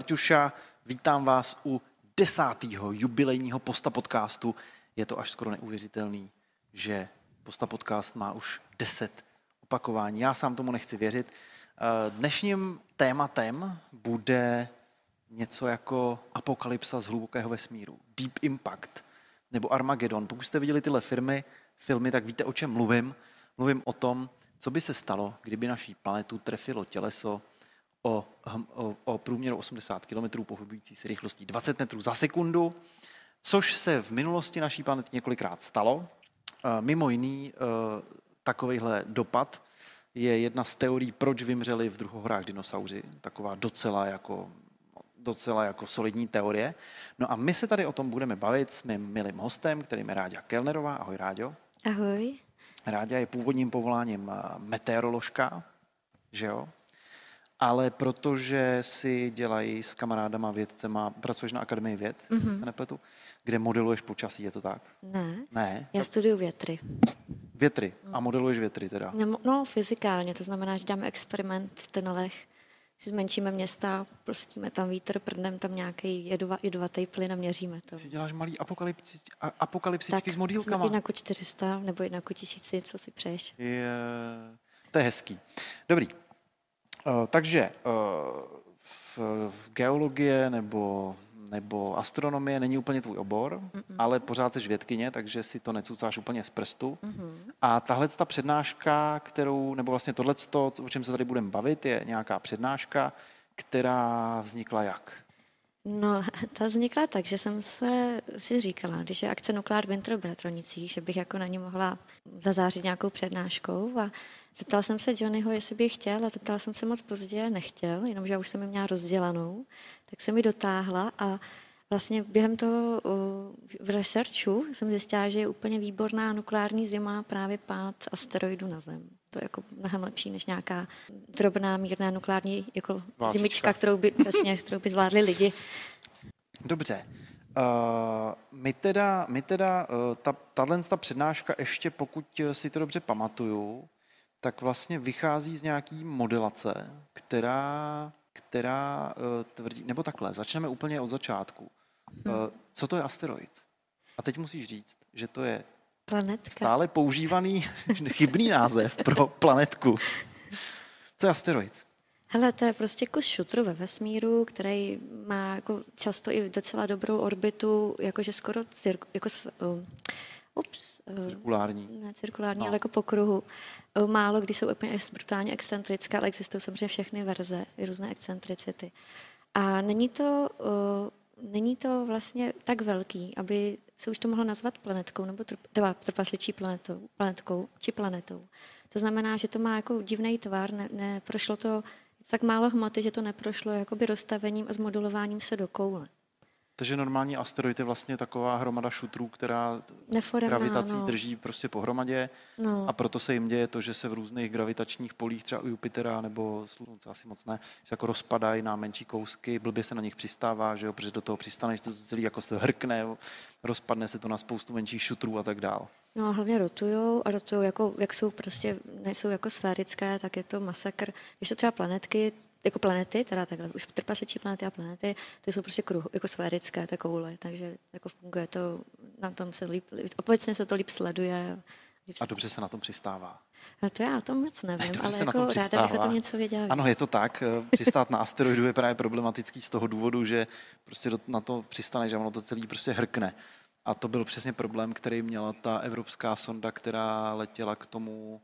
Marťuša, vítám vás u desátého jubilejního Posta podcastu. Je to až skoro neuvěřitelný, že Posta podcast má už deset opakování. Já sám tomu nechci věřit. Eh, Dnešním tématem bude něco jako apokalypsa z hlubokého vesmíru, Deep Impact nebo Armageddon. Pokud jste viděli tyhle firmy, filmy, tak víte, o čem mluvím. Mluvím o tom, co by se stalo, kdyby naší planetu trefilo těleso o, hm, o, o průměru 80 km pohybující se rychlostí 20 metrů za sekundu, což se v minulosti naší planety několikrát stalo. Eh, Mimo jiný eh, takovýhle dopad je jedna z teorií, proč vymřeli v druhohorách dinosauři. Taková docela jako, docela jako solidní teorie. No a my se tady o tom budeme bavit s mým milým hostem, kterým je Ráďa Kellnerová. Ahoj Ráďo. Ahoj. Ráďa je původním povoláním eh, meteoroložka, že jo? Ale protože si dělají s kamarádama vědcema, pracuješ na Akademii věd, mm-hmm. se nepletu, kde modeluješ počasí, je to tak? Ne, Ne, já studuju větry. větry. A modeluješ větry teda. No, no, fyzikálně, to znamená, že dáme experiment v tunelech, si zmenšíme města, prostíme tam vítr, prdneme tam nějaký jedova, jedovatý plyn a měříme to. Si děláš malý apokalypsi, apokalypsičky s modýlkama. Jedna ku 400 nebo jedna ku 1000, co si přeješ. Je, to je hezký. Dobrý. Uh, takže uh, v, v geologie nebo, nebo astronomie není úplně tvůj obor, Mm-mm. ale pořád jsi vědkyně, takže si to necucáš úplně z prstu. Mm-hmm. A tahle ta přednáška, kterou, nebo vlastně tohle, o čem se tady budeme bavit, je nějaká přednáška, která vznikla jak? No, ta vznikla tak, že jsem se si říkala, když je akce Nukleár Winter v Bratronicích, že bych jako na ní mohla zazářit nějakou přednáškou a zeptala jsem se Johnnyho, jestli by chtěl a zeptala jsem se moc pozdě, nechtěl, jenomže já už jsem ji měla rozdělanou, tak jsem mi dotáhla a vlastně během toho v researchu jsem zjistila, že je úplně výborná nukleární zima právě pád asteroidu na Zem. To je jako mnohem lepší než nějaká drobná, mírná nukleární jako zimička, kterou by, přesně, kterou by zvládli lidi. Dobře. Uh, my teda, my teda uh, ta, tahle ta přednáška ještě, pokud si to dobře pamatuju, tak vlastně vychází z nějaký modelace, která, která uh, tvrdí, nebo takhle, začneme úplně od začátku. Uh, co to je asteroid? A teď musíš říct, že to je Planetka. stále používaný chybný název pro planetku. Co je asteroid? Hele, to je prostě kus šutru ve vesmíru, který má jako často i docela dobrou orbitu, jakože skoro cirk, jako, um, ups, uh, Cirkulární. ne cirkulární, No. ale jako po kruhu. Uh, Málo kdy jsou úplně brutálně excentrické, ale existují samozřejmě všechny verze, i různé excentricity. A není to, uh, není to vlastně tak velký, aby se už to mohlo nazvat planetkou nebo teda trpasličí planetou, planetkou či planetou. To znamená, že to má jako divný tvar, ne, neprošlo to je to tak málo hmoty, že to neprošlo jakoby rozstavením a zmodulováním se do koule. Takže normální asteroid je vlastně taková hromada šutrů, která Neforemná, gravitací no. drží prostě pohromadě No. a proto se jim děje to, že se v různých gravitačních polích, třeba u Jupitera nebo Slunce asi moc ne, se jako rozpadají na menší kousky, blbě se na nich přistává, že jo, protože do toho přistaneš, to celý jako se hrkne, rozpadne se to na spoustu menších šutrů a tak dál. No a hlavně rotujou a rotujou, jako, jak jsou prostě, nejsou jako sférické, tak je to masakr. Když to třeba planetky, jako planety, teda takhle, už trpasličí planety a planety, to jsou prostě kruh, jako sférické, to koule, takže jako funguje to, na tom se líp, obecně se to líp sleduje. Líp A dobře se na tom přistává. a to já o tom moc nevím, Dobře ale jako tom ráda bych o tom něco věděla. Ano, je to tak. Eh, Přistát na asteroidu je právě problematický z toho důvodu, že prostě na to přistane, že ono to celý prostě hrkne. A to byl přesně problém, který měla ta evropská sonda, která letěla k tomu,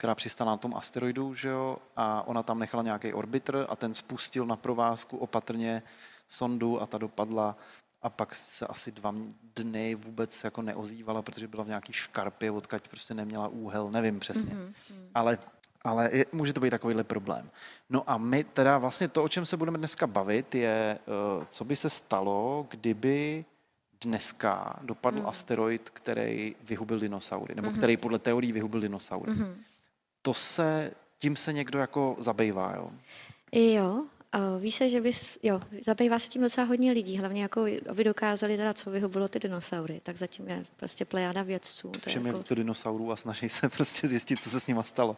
která přistala na tom asteroidu, že jo, a ona tam nechala nějaký orbitr a ten spustil na provázku opatrně sondu a ta dopadla a pak se asi dva dny vůbec jako neozývala, protože byla v nějaký škarpě, odkaď prostě neměla úhel, nevím přesně. Mm-hmm. Ale, ale je, může to být takovýhle problém. No a my teda vlastně to, o čem se budeme dneska bavit, je, eh, co by se stalo, kdyby dneska dopadl mm. asteroid, který vyhubil dinosaury, nebo mm-hmm. který podle teorií vyhubil dinosaury. Mm-hmm. To se, tím se někdo jako zabývá, jo? Jo, ví se, že bys, jo, zabývá se tím docela hodně lidí, hlavně jako aby dokázali teda, co vyhubilo ty dinosaury, tak zatím je prostě plejáda vědců. To je Všem je jako, líto dinosaurů a snaží se prostě zjistit, co se s nima stalo.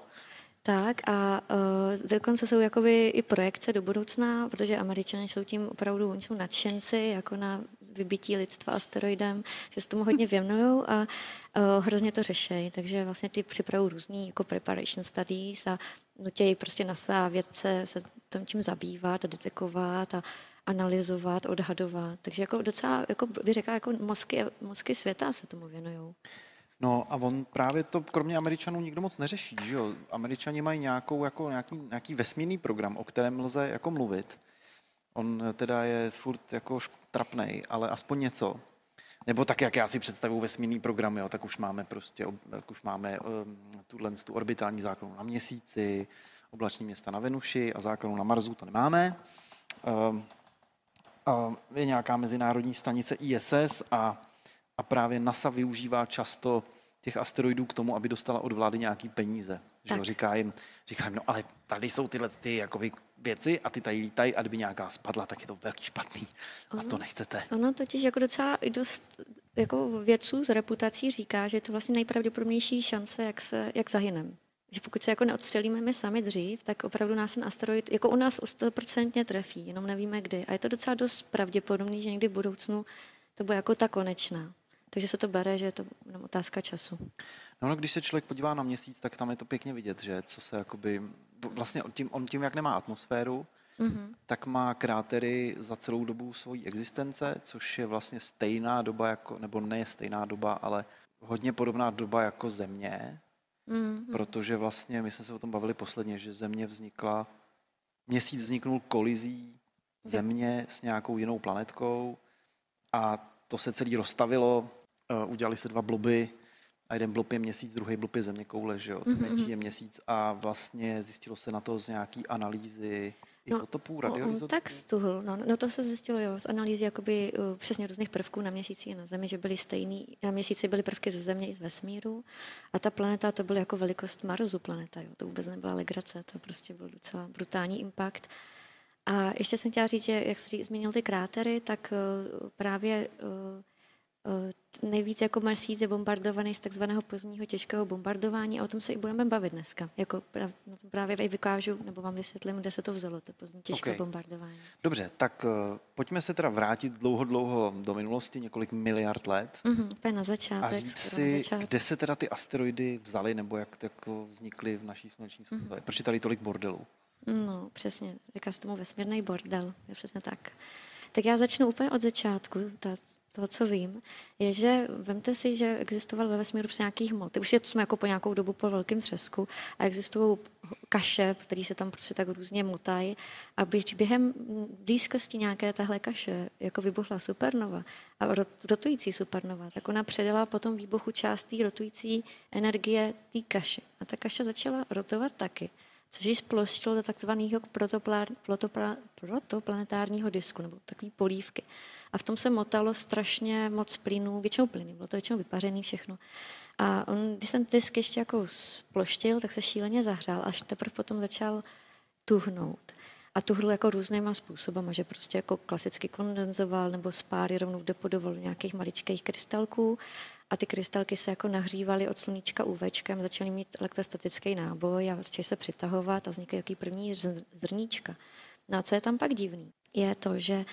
Tak a uh, dokonce jsou jakoby i projekce do budoucna, protože američané jsou tím opravdu, oni jsou nadšenci jako na vybití lidstva asteroidem, že se tomu hodně věnují a uh, hrozně to řešejí. Takže vlastně ty připravují různý jako preparation studies a nutějí prostě NASA a vědce se tam tím zabývat a detekovat a analyzovat, odhadovat. Takže jako docela, jako by řekla, jako mozky, mozky světa se tomu věnují. No a on právě to kromě Američanů nikdo moc neřeší, že jo? Američani mají nějakou, jako nějaký, nějaký vesmírný program, o kterém lze jako mluvit. On teda je furt jako trapnej, ale aspoň něco. Nebo tak, jak já si představuji vesmírný program, jo, tak už máme prostě, jak už máme um, tuhle tu orbitální základnu na měsíci, oblační města na Venuši a základnu na Marsu, to nemáme. Um, je nějaká mezinárodní stanice ISS a a právě NASA využívá často těch asteroidů k tomu, aby dostala od vlády nějaký peníze. Že jo, říká jim, říká jim, no ale tady jsou tyhle ty jakoby věci a ty tady lítají a kdyby nějaká spadla, tak je to velký špatný a to nechcete. Ono totiž jako docela i dost jako vědců s reputací říká, že je to vlastně nejpravděpodobnější šance, jak, se, jak zahynem. Že pokud se jako neodstřelíme my sami dřív, tak opravdu nás ten asteroid jako u nás 100% trefí, jenom nevíme kdy. A je to docela dost pravděpodobný, že někdy v budoucnu to bude jako ta konečná. Takže se to bere, že je to jenom otázka času. No, no, když se člověk podívá na měsíc, tak tam je to pěkně vidět, že co se jakoby, vlastně tím, on tím, jak nemá atmosféru, mm-hmm. tak má krátery za celou dobu svojí existence, což je vlastně stejná doba, jako, nebo ne stejná doba, ale hodně podobná doba jako Země, mm-hmm. protože vlastně, my jsme se o tom bavili posledně, že Země vznikla, měsíc vzniknul kolizí Země s nějakou jinou planetkou a to se celý rozstavilo, udělali se dva bloby a jeden blob je měsíc, druhý blob je země koule, že jo? Mm-hmm. Menší je měsíc a vlastně zjistilo se na to z nějaký analýzy no, radioizotopů? Tak stuhl, no, no to se zjistilo jo, z analýzy jakoby uh, přesně různých prvků na měsíci a na Zemi, že byly stejný, na měsíci byly prvky ze Země i z vesmíru a ta planeta to byla jako velikost Marsu planeta, jo, to vůbec nebyla legrace, to prostě byl docela brutální impact. A ještě jsem chtěla říct, že jak jsi zmínil ty krátery, tak uh, právě uh, Eh, nejvíc jako měsíc je bombardovaný z takzvaného pozdního těžkého bombardování a o tom se i budeme bavit dneska. Jako na tom právě i vykážu, nebo vám vysvětlím, kde se to vzalo, to pozdní těžké okay. bombardování. Dobře, tak uh, pojďme se teda vrátit dlouho, dlouho do minulosti, několik miliard let. Mm-hmm, na začátek. A říct si, začátek. kde se teda ty asteroidy vzaly, nebo jak jako vznikly v naší sluneční soustavě. Mm-hmm. Proč je tady tolik bordelů? No, přesně. Říká se tomu vesmírný bordel. Je přesně tak. Tak já začnu úplně od začátku. Ta, to, co vím, je, že vemte si, že existoval ve vesmíru v nějakých hmoty. Už je to jsme jako po nějakou dobu po velkém třesku a existují kaše, které se tam prostě tak různě motají. A když během blízkosti nějaké tahle kaše jako vybuchla supernova a rotující supernova, tak ona předala po tom výbuchu část té rotující energie té kaše. A ta kaše začala rotovat taky což ji sploštilo do takzvaného protoplanetárního disku, nebo takové polívky. A v tom se motalo strašně moc plynů, většinou plyny, bylo to většinou vypařený všechno. A on, když jsem disk ještě jako sploštil, tak se šíleně zahřál, až teprve potom začal tuhnout. A tuhl jako různýma způsoby, že prostě jako klasicky kondenzoval nebo spáry rovnou dopodoval nějakých maličkých krystalků a ty krystalky se jako nahřívaly od sluníčka UVčkem, začaly mít elektrostatický náboj a začaly se přitahovat a vznikly jaký první zrníčka. No a co je tam pak divný, je to, že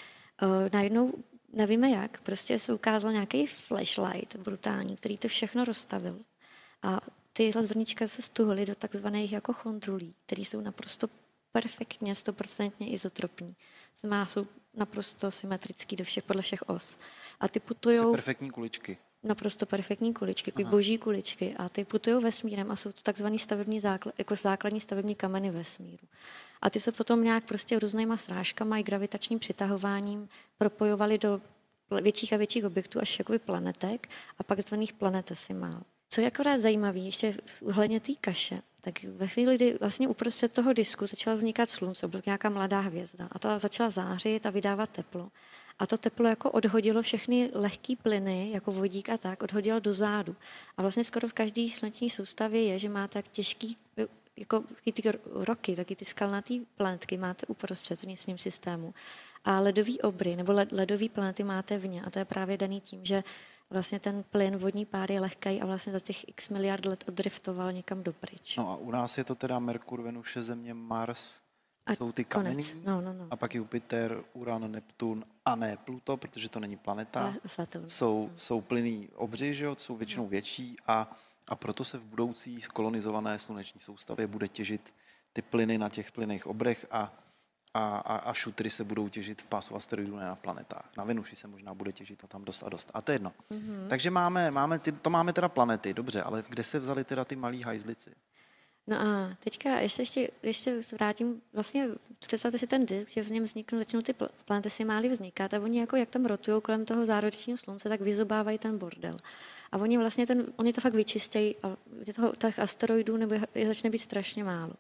uh, najednou nevíme jak, prostě se ukázal nějaký flashlight brutální, který to všechno rozstavil. A ty zrníčka se stuhly do takzvaných jako chondrulí, které jsou naprosto perfektně, stoprocentně izotropní. Znamená, jsou naprosto symetrický do všech, podle všech os. A ty putují... perfektní kuličky naprosto perfektní kuličky, jako boží kuličky a ty putují vesmírem a jsou to takzvaný stavební základ, jako základní stavební kameny vesmíru. A ty se potom nějak prostě různýma srážkama i gravitačním přitahováním propojovaly do větších a větších objektů až jakoby planetek a pak zvaných planetesimal. Co je akorát zajímavé, ještě ohledně té kaše, tak ve chvíli, kdy vlastně uprostřed toho disku začala vznikat slunce, byla nějaká mladá hvězda a ta začala zářit a vydávat teplo. A to teplo jako odhodilo všechny lehké plyny, jako vodík a tak, odhodilo do zádu. A vlastně skoro v každé sluneční soustavě je, že má tak těžký, jako ty roky, taky ty skalnatý planetky máte uprostřed vnitřním systému. A ledový obry nebo ledové planety máte vně. A to je právě daný tím, že vlastně ten plyn, vodní pár je lehký a vlastně za těch x miliard let oddriftoval někam dopryč. No a u nás je to teda Merkur, Venuše, Země, Mars, A jsou ty konec. kameny. No, no, no. A pak Jupiter, Uran, Neptun a ne Pluto, protože to není planeta. Saturn. Jsou, jsou plynný obři, že jo, jsou většinou větší a, a proto se v budoucí skolonizované sluneční soustavě bude těžit ty plyny na těch plynných obrech a, a, a, a šutry se budou těžit v pásu asteroidů, ne na planetách. Na Venuši se možná bude těžit a tam dost a dost. A to je jedno. Mm-hmm. Takže máme, máme ty, to máme teda planety, dobře, ale kde se vzali teda ty malí hajzlici? No a teďka ještě, ještě, ještě vrátím, vlastně představte si ten disk, že v něm vzniknou, začnou ty pl- planety si máli vznikat a oni jako jak tam rotují kolem toho zárodečního slunce, tak vyzobávají ten bordel. A oni vlastně ten, oni to fakt vyčistějí a toho, těch asteroidů nebo je, je začne být strašně málo.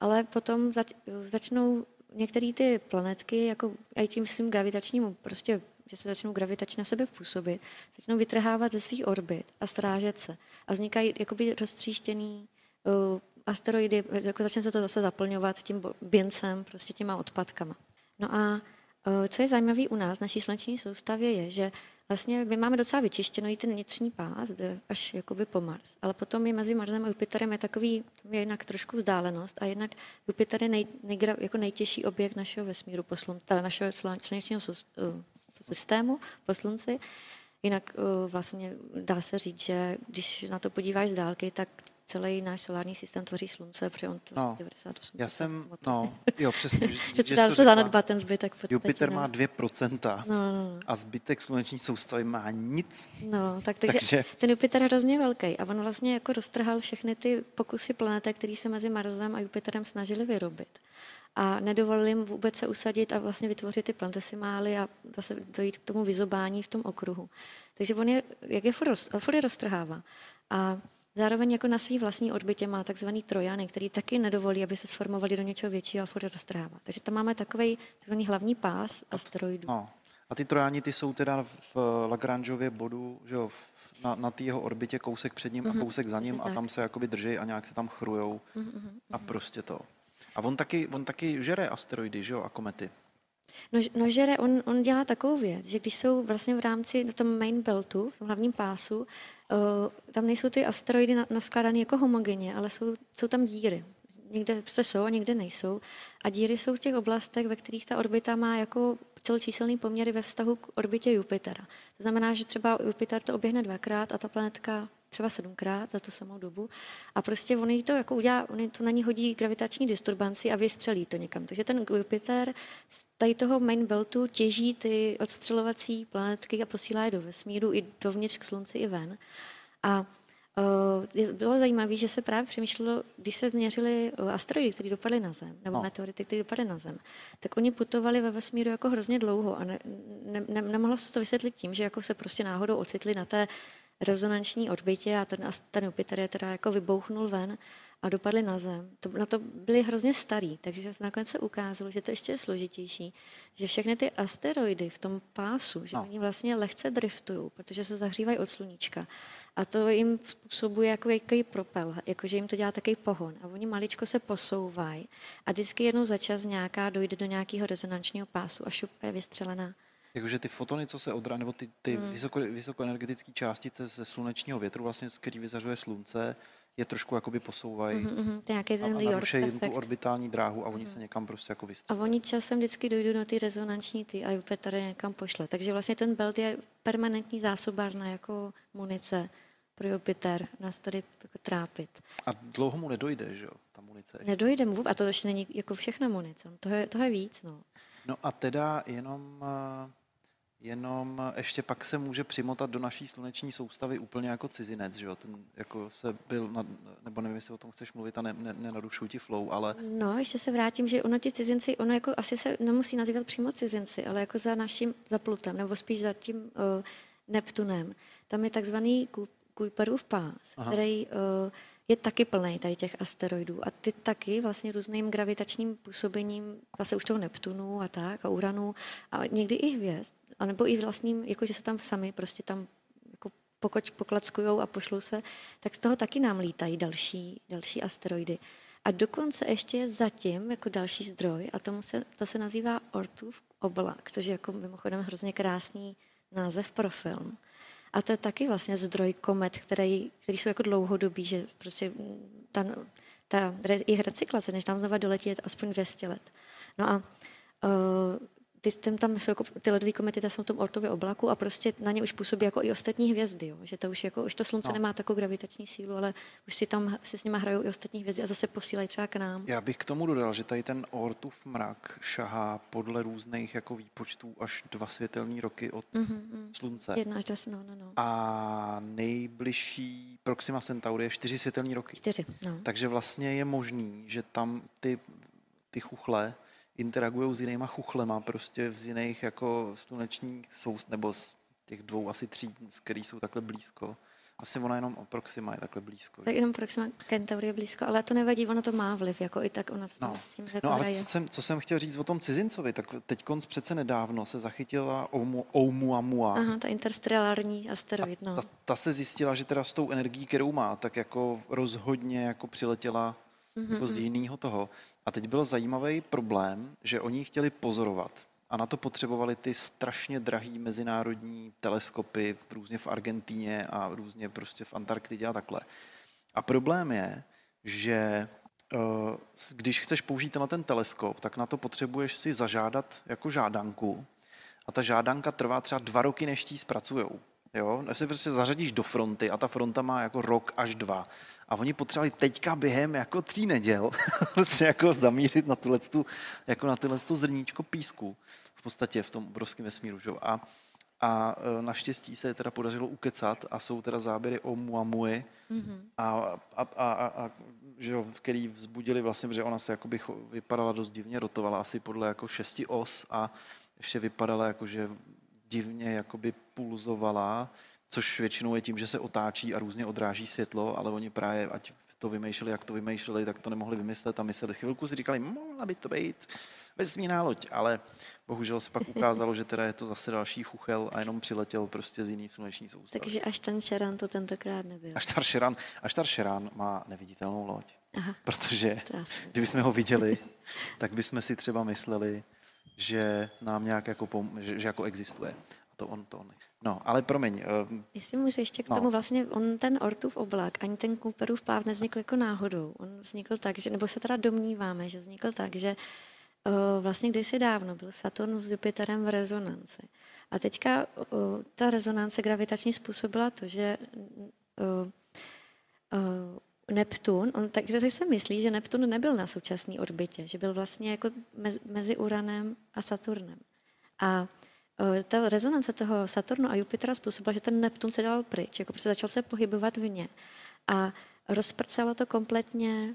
Ale potom zač, začnou některé ty planetky, jako i tím svým gravitačním, prostě, že se začnou gravitačně na sebe působit, začnou vytrhávat ze svých orbit a strážet se. A vznikají jakoby roztříštěný uh, asteroidy, jako začne se to zase zaplňovat tím běncem, prostě těma odpadkama. No a uh, co je zajímavé u nás, naší sluneční soustavě, je, že vlastně my máme docela vyčištěno i ten vnitřní pás, až jakoby po Mars. Ale potom je mezi Marsem a Jupiterem je takový, je jednak trošku vzdálenost a jednak Jupiter je nej, nejgra, jako nejtěžší objekt našeho vesmíru po teda našeho slun- slunečního uh, systému po slunci. Jinak uh, vlastně dá se říct, že když na to podíváš z dálky, tak celý náš solární systém tvoří slunce, protože on tvoří No, 98 Já jsem, no, jo, přesně. že- to dá se zanedbat ten zbytek. podstatě, Jupiter no. má 2% No, no, no. a zbytek sluneční soustavy má nic. No, tak takže, Takže- ten Jupiter je hrozně velký a on vlastně jako roztrhal všechny ty pokusy planetek, které se mezi Marsem a Jupiterem snažili vyrobit. A nedovolili jim vůbec se usadit a vlastně vytvořit ty plantesimály a zase dojít k tomu vyzobání v tom okruhu. Takže on je, jak je furt, roztrhává. A zároveň jako na svý vlastní orbitě má takzvaný trojany, který taky nedovolí, aby se sformovali do něčeho většího a furt roztrhává. Takže tam máme takový takzvaný hlavní pás asteroidů. No. A ty trojáni ty jsou teda v Lagrangeově bodu, že jo, na, na té jeho orbitě kousek před ním a kousek za ním a tam se jakoby drží a nějak se tam chrujou a prostě to. A on taky, on taky žere asteroidy, že jo, a komety. No, no žere, on, on dělá takovou věc, že když jsou vlastně v rámci na tom main beltu, v tom hlavním pásu, uh, tam nejsou ty asteroidy na, naskládány jako homogenně, ale jsou, jsou tam díry. Někde prostě jsou a někde nejsou. A díry jsou v těch oblastech, ve kterých ta orbita má jako celočíselný poměry ve vztahu k orbitě Jupitera. To znamená, že třeba Jupiter to oběhne dvakrát a ta planetka třeba sedmkrát za tu samou dobu. A prostě on jí to jako udělá, on to na ní hodí gravitační disturbanci a vystřelí to někam. Takže ten Jupiter z tady toho main beltu těží ty odstřelovací planetky a posílá je do vesmíru i dovnitř k slunci i ven. A Uh, bylo zajímavé, že se právě přemýšlelo, když se měřili uh, asteroidy, které dopadly na Zem, nebo No. meteority, které dopadly na Zem, tak oni putovali ve vesmíru jako hrozně dlouho a ne, ne, ne, nemohlo se to vysvětlit tím, že jako se prostě náhodou ocitli na té rezonanční orbitě a ten, ten Jupiter je teda jako vybouchnul ven a dopadli na Zem. To, na to byli hrozně starý, takže se nakonec se ukázalo, že to ještě je složitější, že všechny ty asteroidy v tom pásu, že no. oni vlastně lehce driftují, protože se zahřívají od sluníčka. A to jim způsobuje jako jaký propel, jakože jim to dělá takový pohon. A oni maličko se posouvají a vždycky jednou za čas nějaká dojde do nějakého rezonančního pásu a šup je vystřelená. Jakože ty fotony, co se odra, nebo ty, ty hmm. vysoko, vysokoenergetické částice ze slunečního větru, vlastně, z který vyzařuje slunce, je trošku jakoby posouvají mm-hmm. Mhm, to je nějaký a, ten a jim tu orbitální dráhu a oni se někam prostě jako A vystřelí. oni časem vždycky dojdou do ty rezonanční ty a Jupiter je někam pošle. Takže vlastně ten belt je permanentní zásobárna jako munice pro Jupiter nás tady jako trápit. A dlouho mu nedojde, že jo, ta munice. ještě. Nedojde mu, a to ještě není jako všechna munice, toho je, toho je víc. No. No a teda jenom, eh, jenom ještě pak se může přimotat do naší sluneční soustavy úplně jako cizinec, že jo, ten jako se byl, na, nebo nevím, jestli o tom chceš mluvit a ne, ne, nenarušuj ti flow, ale No, ještě se vrátím, že ono ti cizinci, ono jako asi se nemusí nazývat přímo cizinci, ale jako za naším, za Plutem, nebo spíš za tím uh, Neptunem. Tam je takzvaný Ku- Kuiperův pás, Aha. který uh, je taky plný tady těch asteroidů. A ty taky vlastně různým gravitačním působením, vlastně už toho Neptunu a tak, a Uranu, a někdy i hvězd, anebo i vlastním, jako že se tam sami prostě tam jako pokoč poklackujou a pošlou se, tak z toho taky nám lítají další, další asteroidy. A dokonce ještě je zatím jako další zdroj, a tomu se, to se nazývá Ortův oblak, což je jako mimochodem hrozně krásný název pro film. A to je taky vlastně zdroj komet, který, který jsou jako dlouhodobý, že prostě ta, ta jejich recyklace, než tam znova doletí, je aspoň 200 let. No a uh, ty, tím tam jsou jako, ty ledové komety, ta jsou v tom ortově oblaku a prostě na ně už působí jako i ostatní hvězdy, jo? že to už, jako, už to slunce no. nemá takovou gravitační sílu, ale už si tam se s nimi hrajou i ostatní hvězdy a zase posílají třeba k nám. Já bych k tomu dodal, že tady ten Ortův mrak šahá podle různých jako výpočtů až dva světelné roky od mm-hmm. slunce. Jedna až dva, no, no, no. A nejbližší Proxima Centauri je čtyři světelné roky. Čtyři, no. Takže vlastně je možný, že tam ty, ty chuchle interagují s jinýma chuchlema, prostě z jiných jako slunečních soust, nebo z těch dvou asi tří, který jsou takhle blízko. Asi ona jenom o Proxima je takhle blízko. Tak jenom Proxima Centauri je blízko, ale to nevadí, ono to má vliv, jako i tak ona se no. s tím jako No ale co jsem, co jsem chtěl říct o tom cizincovi, tak teď konc přece nedávno se zachytila Oumuamua. Aha, ta interstellární asteroid, no. Ta, ta, se zjistila, že teda s tou energií, kterou má, tak jako rozhodně jako přiletěla mm-hmm. jako z mhm. jiného toho. A teď byl zajímavý problém, že oni chtěli pozorovat a na to potřebovali ty strašně drahý mezinárodní teleskopy různě v Argentíně a různě prostě v Antarktidě a takhle. A problém je, že eh, když chceš použít na ten teleskop, tak na to potřebuješ si zažádat jako žádanku a ta žádanka trvá třeba dva roky, než ti zpracujou. Jo? Si prostě zařadíš do fronty a ta fronta má jako rok až dva. A oni potřebovali teďka během jako tří neděl prostě jako zamířit na tuhle, jako na tyhle zrníčko písku v podstatě v tom obrovském vesmíru. Že? A, a e, naštěstí se je teda podařilo ukecat a jsou teda záběry o Muamui, mm-hmm. a, a, a, a, a že jo, který vzbudili vlastně, že ona se jakoby vypadala dost divně, rotovala asi podle jako šesti os a ještě vypadala jako, že divně jakoby pulzovala, což většinou je tím, že se otáčí a různě odráží světlo, ale oni právě, ať to vymýšleli, jak to vymýšleli, tak to nemohli vymyslet a my se chvilku si říkali, mohla by to být vesmírná loď, ale bohužel se pak ukázalo, že teda je to zase další chuchel a jenom přiletěl prostě z jiný sluneční soustavy. Takže až ten Šeran to tentokrát nebyl. Až tar Šeran, až tar Šeran má neviditelnou loď. Aha. Protože kdybychom ho viděli, tak bychom si třeba mysleli, že nám nějak jako, pom- že, že jako existuje. A to on to on. No, ale promiň. Uh, Jestli můžu ještě k no. tomu, vlastně on ten Ortův oblak, ani ten Cooperův páv nevznikl jako náhodou. On vznikl tak, že, nebo se teda domníváme, že vznikl tak, že uh, vlastně kdysi dávno byl Saturn s Jupiterem v rezonanci. A teďka uh, ta rezonance gravitační způsobila to, že uh, uh, Neptun, on tak tady se myslí, že Neptun nebyl na současné orbitě, že byl vlastně jako mezi Uranem a Saturnem. A ta rezonance toho Saturnu a Jupitera způsobila, že ten Neptun se dal pryč, jako prostě začal se pohybovat vně. A rozprcelo to kompletně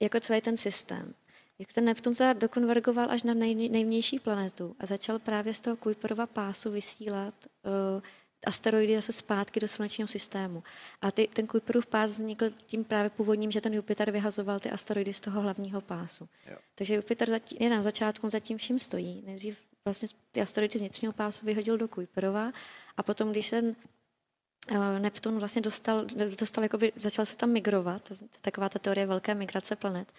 jako celý ten systém. Jak ten Neptun se dokonvergoval až na nej, nejvnější planetu a začal právě z toho Kuiperova pásu vysílat uh, asteroidy zase zpátky do slunečního systému. A ty, ten Kuiperův pás vznikl tím právě původním, že ten Jupiter vyhazoval ty asteroidy z toho hlavního pásu. Jo. Takže Jupiter zatím, je na začátku, zatím vším stojí. Nejdřív vlastně ty asteroidy z vnitřního pásu vyhodil do Kuiperova a potom, když se eh, Neptun vlastně dostal, dostal jakoby, začal se tam migrovat, taková ta teorie velké migrace planet,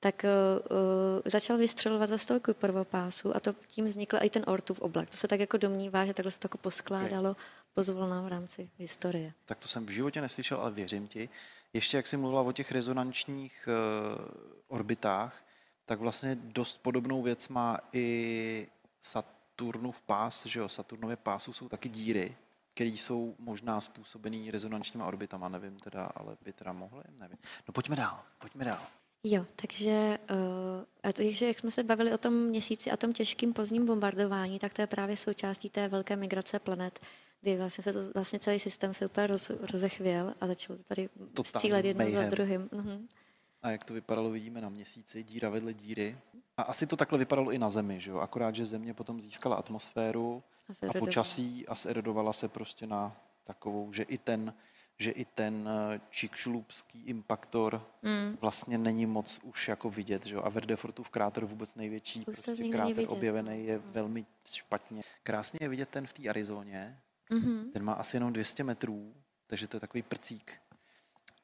tak uh, začal vystřelovat za z toho Kuiperova pásu a to tím vznikl i ten Ortův oblak. To se tak jako domnívá, že takhle se to jako poskládalo okay. Pozvolna v rámci historie. Tak to jsem v životě neslyšel, ale věřím ti. Ještě jak jsi mluvila o těch rezonančních uh, orbitách, tak vlastně dost podobnou věc má i Saturnův pás, že jo, Saturnově pásu jsou taky díry, které jsou možná způsobený rezonančníma orbitama, nevím teda, ale by teda mohly, nevím. No pojďme dál, pojďme dál. Jo, takže, uh, a to, že jak jsme se bavili o tom měsíci a tom těžkým pozdním bombardování, tak to je právě součástí té velké migrace planet, kdy vlastně se to, vlastně celý systém se úplně roz, rozechvěl a začalo to tady střílet jedno za druhým. Uh-huh. A jak to vypadalo, vidíme na měsíci, díra vedle díry. A asi to takhle vypadalo i na Zemi, že jo? akorát, že Země potom získala atmosféru a, a počasí a zerodovala se prostě na takovou, že i ten, že i ten eh, čikšlupský impaktor mm. vlastně není moc už jako vidět. Že jo? A Verdefortův kráter vůbec největší prostě kráter objevený je mm. velmi špatně. Krásně je vidět ten v té Arizoně. Mm-hmm. Ten má asi jenom 200 metrů, takže to je takový prcík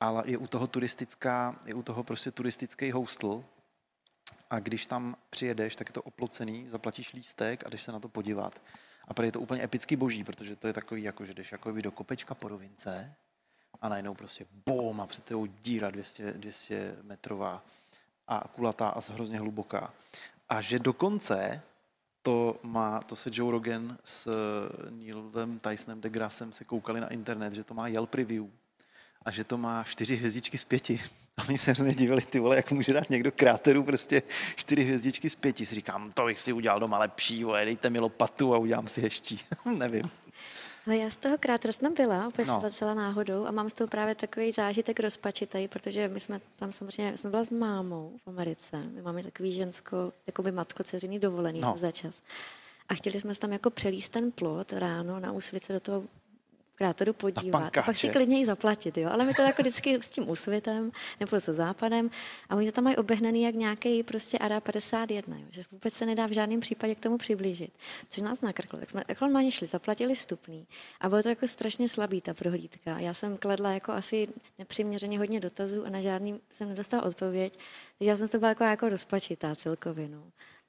ale je u toho turistická, je u toho prostě turistický hostl a když tam přijedeš, tak je to oplocený, zaplatíš lístek a jdeš se na to podívat. A pro je to úplně epický boží, protože to je takový, jako že jdeš jako do kopečka po rovince a najednou prostě bom a před tebou díra 200, 200 metrová a kulatá a hrozně hluboká. A že dokonce to má, to se Joe Rogan s Neilem Tysonem deGrassem se koukali na internet, že to má Yelp review a že to má čtyři hvězdičky z pěti. A my se hrozně divili, ty vole, jak může dát někdo kráteru prostě čtyři hvězdičky z pěti. Si říkám, to bych si udělal doma lepší, vole, dejte mi lopatu a udělám si hezčí. Nevím. Ale já z toho kráteru jsem byla, úplně no. celá náhodou a mám z toho právě takový zážitek rozpačitý, protože my jsme tam samozřejmě, jsem byla s mámou v Americe, my máme takový žensko, jako by matko dovolený no. za čas. A chtěli jsme tam jako přelíst ten plot ráno na úsvice do toho krátoru podívat a pak si klidně i zaplatit, jo. Ale my to jako vždycky s tím úsvitem nebo se západem a oni to tam mají obehnaný jak nějaký prostě ARA 51, jo, že vůbec se nedá v žádném případě k tomu přiblížit. Což nás nakrklo. Tak jsme jako normálně šli, zaplatili stupný a bylo to jako strašně slabý ta prohlídka. Já jsem kladla jako asi nepřiměřeně hodně dotazů a na žádný jsem nedostala odpověď, takže já jsem to byla jako, jako rozpačitá celkově. No.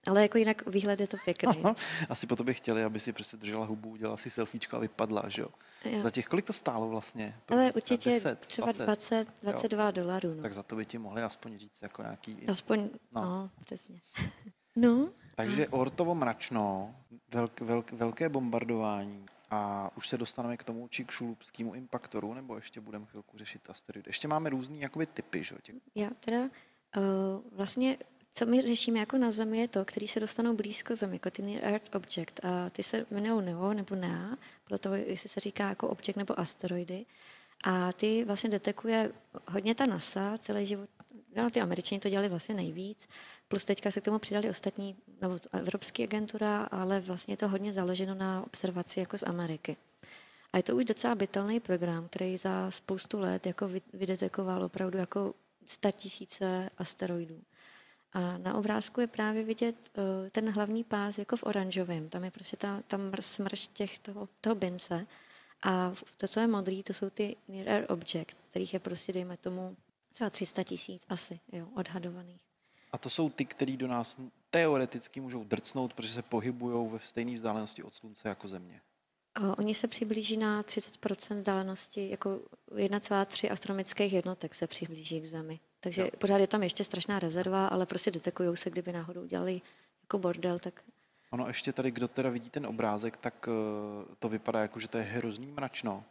Ale jako jinak výhled je to pěkný. Asi po tobě chtěli, aby si prostě držela hubu, udělala si selfiečko a vypadla, že jo? jo. Za těch, kolik to stálo vlastně? Ale určitě 10, třeba 20, 22 dolarů. No. Tak za to by ti mohli aspoň říct jako nějaký... Aspoň, no, no přesně. no. Takže Ortovo mračno, velk, velk, velké bombardování a už se dostaneme k tomu Čikšulubskému impaktoru, nebo ještě budeme chvilku řešit asteroidy. Ještě máme různý jakoby typy, že? Těch... Já teda uh, vlastně co my řešíme jako na Zemi je to, který se dostanou blízko Zemi, jako ty Earth Object. A ty se jmenují NEO nebo NEA, proto jestli se říká jako objekt nebo asteroidy. A ty vlastně detekuje hodně ta NASA, celý život, no, ty američani to dělali vlastně nejvíc, plus teďka se k tomu přidali ostatní, nebo Evropské agentura, ale vlastně je to hodně založeno na observaci jako z Ameriky. A je to už docela bytelný program, který za spoustu let jako vydetekoval opravdu jako 100 tisíce asteroidů. A na obrázku je právě vidět uh, ten hlavní pás jako v oranžovém. Tam je prostě ta, tam smrš těch toho, toho bince. A to, co je modrý, to jsou ty near air object, kterých je prostě, dejme tomu, třeba 300 tisíc asi, jo, odhadovaných. A to jsou ty, který do nás teoreticky můžou drcnout, protože se pohybují ve stejné vzdálenosti od Slunce jako Země. Oni se přiblíží na 30% vzdálenosti, jako 1,3 astronomických jednotek se přiblíží k Zemi. Takže jo. pořád je tam ještě strašná rezerva, ale prostě detekují se, kdyby náhodou udělali jako bordel, tak... Ono ještě tady, kdo teda vidí ten obrázek, tak eh, to vypadá jako, že to je hrozný mračno,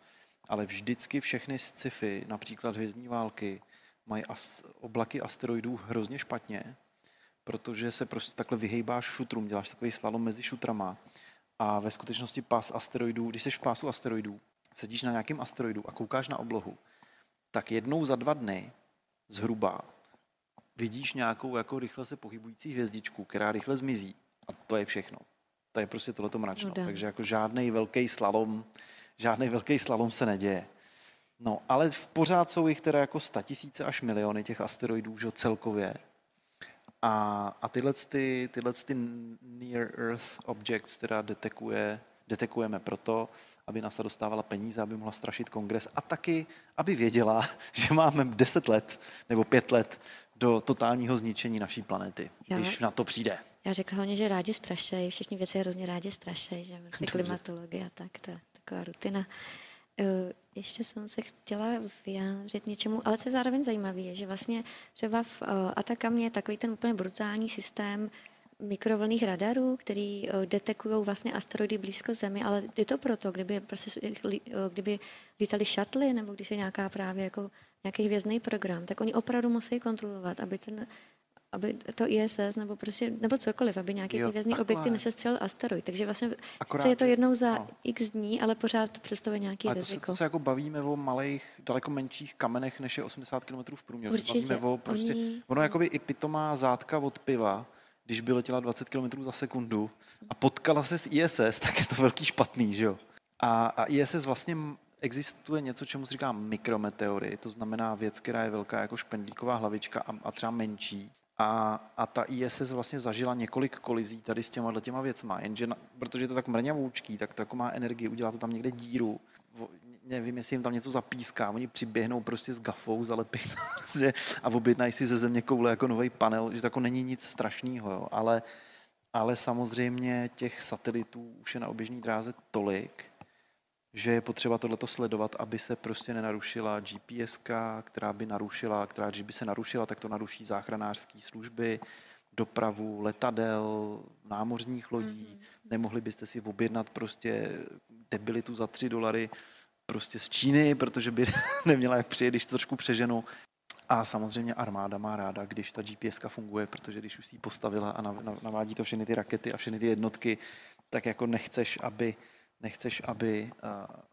ale vždycky všechny sci-fi, například Hvězdní války, mají as- oblaky asteroidů hrozně špatně, protože se prostě takhle vyhejbáš šutrům, děláš takový slalom mezi šutrama a ve skutečnosti pás asteroidů, když jsi v pásu asteroidů, sedíš na nějakém asteroidu a koukáš na oblohu, tak jednou za dva dny zhruba vidíš nějakou jako rychle se pohybující hvězdičku, která rychle zmizí. A to je všechno. To je prostě tohleto mračno. No, Takže jako žádný velký slalom, žádný velký slalom se neděje. No, ale v pořád jsou jich teda jako tisíce až miliony těch asteroidů, že celkově. A, a tyhle, ty, tyhle ty near Earth objects teda detekuje, detekujeme proto, aby NASA dostávala peníze, aby mohla strašit kongres a taky, aby věděla, že máme 10 let nebo 5 let do totálního zničení naší planety, Já. když na to přijde. Já řekla hlavně, že rádi strašej, všichni věci hrozně rádi strašej, že vlastně klimatologie a tak, to je taková rutina. Eh, ještě jsem se chtěla vyjádřit něčemu, ale co je zároveň zajímavé, je, že vlastně třeba v eh, Atakamě je takový ten úplně brutální systém mikrovlných radarů, který eh, detekují vlastně asteroidy blízko Zemi, ale je to proto, kdyby, prostě, kdyby lítali šatly nebo když je nějaká právě jako nějaký hvězdný program, tak oni opravdu musí kontrolovat, aby ten aby to ISS nebo prostě, nebo cokoliv, aby nějaký ty hvězdný objekty nesestřelil asteroid. Takže vlastně Akorát, je to jednou za no. x dní, ale pořád to představuje nějaký ale riziko. To se, to se jako bavíme o malých, daleko menších kamenech, než je 80 km v průměru. Určitě. Bavíme o prostě, Oni... Ono jakoby i pitomá zátka od piva, když by letěla 20 km za sekundu a potkala se s ISS, tak je to velký špatný, že jo? A, a ISS vlastně existuje něco, čemu se říká mikrometeory, to znamená věc, která je velká jako špendlíková hlavička a, a třeba menší. A, a ta ISS vlastně zažila několik kolizí tady s těma těma věcma, jenže na, protože je to tak mrňavoučký, tak to jako má energii, udělá to tam někde díru, nevím, jestli jim tam něco zapíská, oni přiběhnou prostě s gafou, zalepí prostě a objednají si ze země koule jako nový panel, že to jako není nic strašného, jo. ale ale samozřejmě těch satelitů už je na oběžné dráze tolik, že je potřeba tohleto sledovat, aby se prostě nenarušila GPS, která by narušila, která když by se narušila, tak to naruší záchranářské služby, dopravu letadel, námořních lodí. Mm-hmm. Nemohli byste si objednat prostě debilitu za 3 dolary prostě z Číny, protože by neměla jak přijet, když to trošku přeženu. A samozřejmě armáda má ráda, když ta GPS funguje, protože když už si ji postavila a navádí to všechny ty rakety a všechny ty jednotky, tak jako nechceš, aby, nechceš, aby, uh,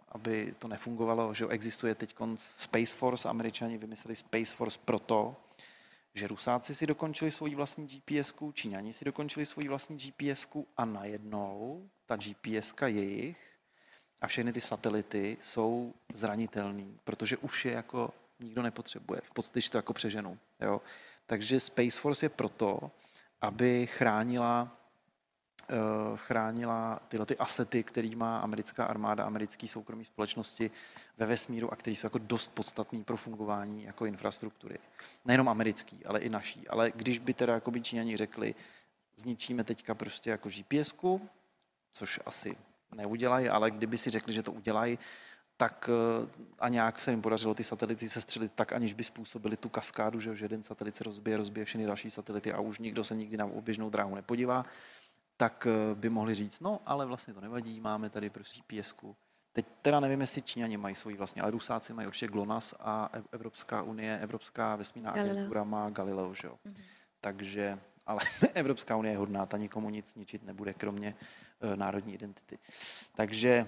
aby to nefungovalo, že existuje teď Space Force, američani vymysleli Space Force proto, že Rusáci si dokončili svoji vlastní gps Číňani si dokončili svoji vlastní gps a najednou ta gps jejich a všechny ty satelity jsou zranitelný, protože už je jako nikdo nepotřebuje. V podstatě to jako přeženu. Jo? Takže Space Force je proto, aby chránila uh, chránila tyhle ty asety, který má americká armáda, americké soukromé společnosti ve vesmíru a které jsou jako dost podstatný pro fungování jako infrastruktury. Nejenom americký, ale i naší. Ale když by teda jako by Číňani řekli, zničíme teďka prostě jako gps což asi neudělají, ale kdyby si řekli, že to udělají, tak eh, a nějak se jim podařilo ty satelity sestřelit tak, aniž by způsobili tu kaskádu, že, že jeden satelit se rozbije, rozbije všechny další satelity a už nikdo se nikdy na oběžnou dráhu nepodívá, tak eh, by mohli říct, no ale vlastně to nevadí, máme tady prostě gps Teď teda nevím, jestli Číňani mají svoji vlastně, ale Rusáci mají určitě GLONASS a Evropská unie, Evropská vesmírná agentura má Galileo, že jo. Mm-hmm. Takže, ale Evropská unie je hodná, ta nikomu nic ničit nebude, kromě uh, národní identity. Takže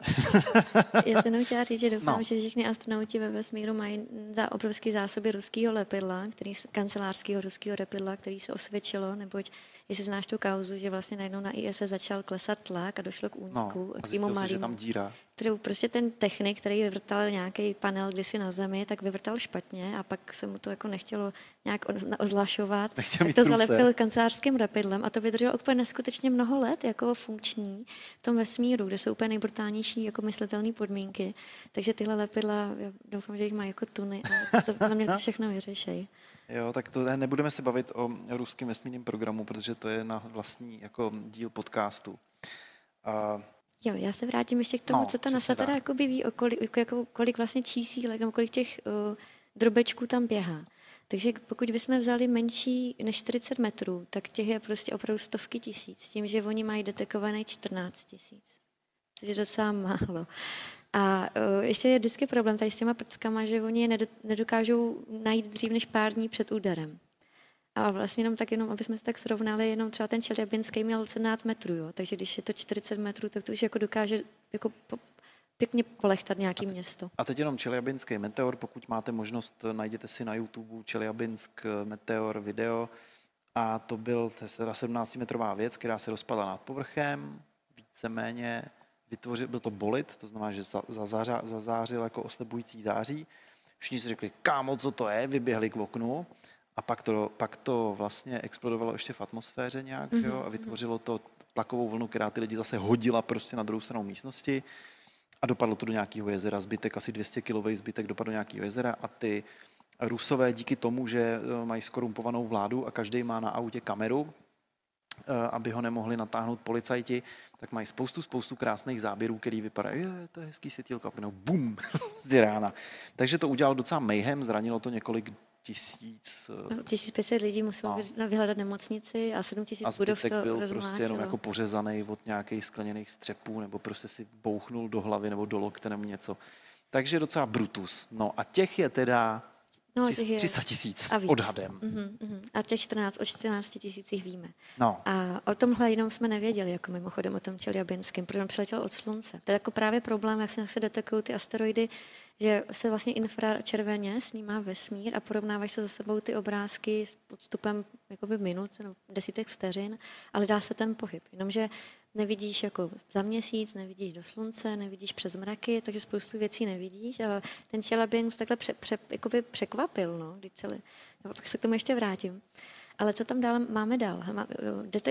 Já jsem chtěla říct, že doufám, no. že všichni astronauti ve vesmíru mají za obrovské zásoby ruského lepidla, který, kancelářského ruského lepidla, který se osvědčilo, neboť jestli znáš tu kauzu, že vlastně najednou na IS začal klesat tlak a došlo k úniku. No, zjistil si, že tam díra kterou prostě ten technik, který vyvrtal nějaký panel kdysi na zemi, tak vyvrtal špatně a pak se mu to jako nechtělo nějak ozlašovat. tak to zalepil kancelářským rapidlem a to vydrželo úplně neskutečně mnoho let jako funkční v tom vesmíru, kde jsou úplně nejbrutálnější jako myslitelné podmínky. Takže tyhle lepidla, já doufám, že jich má jako tuny a to na mě to všechno vyřešejí. Jo, tak to nebudeme se bavit o ruském vesmírném programu, protože to je na vlastní jako díl podcastu. Uh, Jo, já se vrátím ještě k tomu, no, co ta NASA teda jako ví, o kolik, jako, kolik vlastně čísílek, nebo kolik těch uh, drobečků tam běhá. Takže pokud bychom vzali menší než 40 metrů, tak těch je prostě opravdu stovky tisíc, tím, že oni mají detekované 14 tisíc, což je docela málo. A uh, ještě je vždycky problém tady s těma prckama, že oni je nedokážou najít dřív než pár dní před úderem. A vlastně jenom tak, jenom, aby jsme se tak srovnali, jenom třeba ten Čeljabinský měl 17 metrů, jo? takže když je to 40 metrů, tak to už jako dokáže jako po, pěkně polechtat nějaký město. A teď jenom Čeljabinský meteor, pokud máte možnost, najděte si na YouTube Čeljabinsk meteor video a to byl teda 17-metrová věc, která se rozpadla nad povrchem, víceméně vytvořil, byl to bolit, to znamená, že zazářil jako oslebující září. Všichni si řekli, kámo, co to je, vyběhli k oknu a pak to, pak to vlastně explodovalo ještě v atmosféře nějak mm-hmm. jo, a mhm. vytvořilo to tlakovou vlnu, která ty lidi zase hodila prostě na druhou stranu místnosti a dopadlo to do nějakého jezera. Zbytek, asi 200 kilový zbytek dopadl do nějakého jezera a ty Rusové díky tomu, že eh, mají skorumpovanou vládu a každý má na autě kameru, aby ho nemohli natáhnout policajti, tak mají spoustu, spoustu krásných záběrů, který vypadají, je, to je hezký světýlko, a bum, z rána. Takže to udělalo docela mayhem, zranilo to několik tisíc. No, 1500 lidí muselo no. vyhledat nemocnici a 7000 budov to byl prostě jenom jako pořezaný od nějakých skleněných střepů nebo prostě si bouchnul do hlavy nebo do lokte nebo něco. Takže docela brutus. No a těch je teda No, 300 tisíc odhadem. Uh-huh, uh-huh. A těch 14, o 14 tisících víme. No. A o tomhle jenom jsme nevěděli, jako mimochodem o tom Čeljabinském, protože on přiletěl od slunce. To je jako právě problém, jak se, jak se detekují ty asteroidy, že se vlastně infračerveně snímá vesmír a porovnávají se za sebou ty obrázky s podstupem jakoby minut nebo desítek vteřin, ale dá se ten pohyb. Jenomže nevidíš jako za měsíc, nevidíš do slunce, nevidíš přes mraky, takže spoustu věcí nevidíš a ten Čelabinsk takhle pře, pře, jakoby překvapil, no, když celý, no, pak se k tomu ještě vrátím. Ale co tam dál máme dál? Má,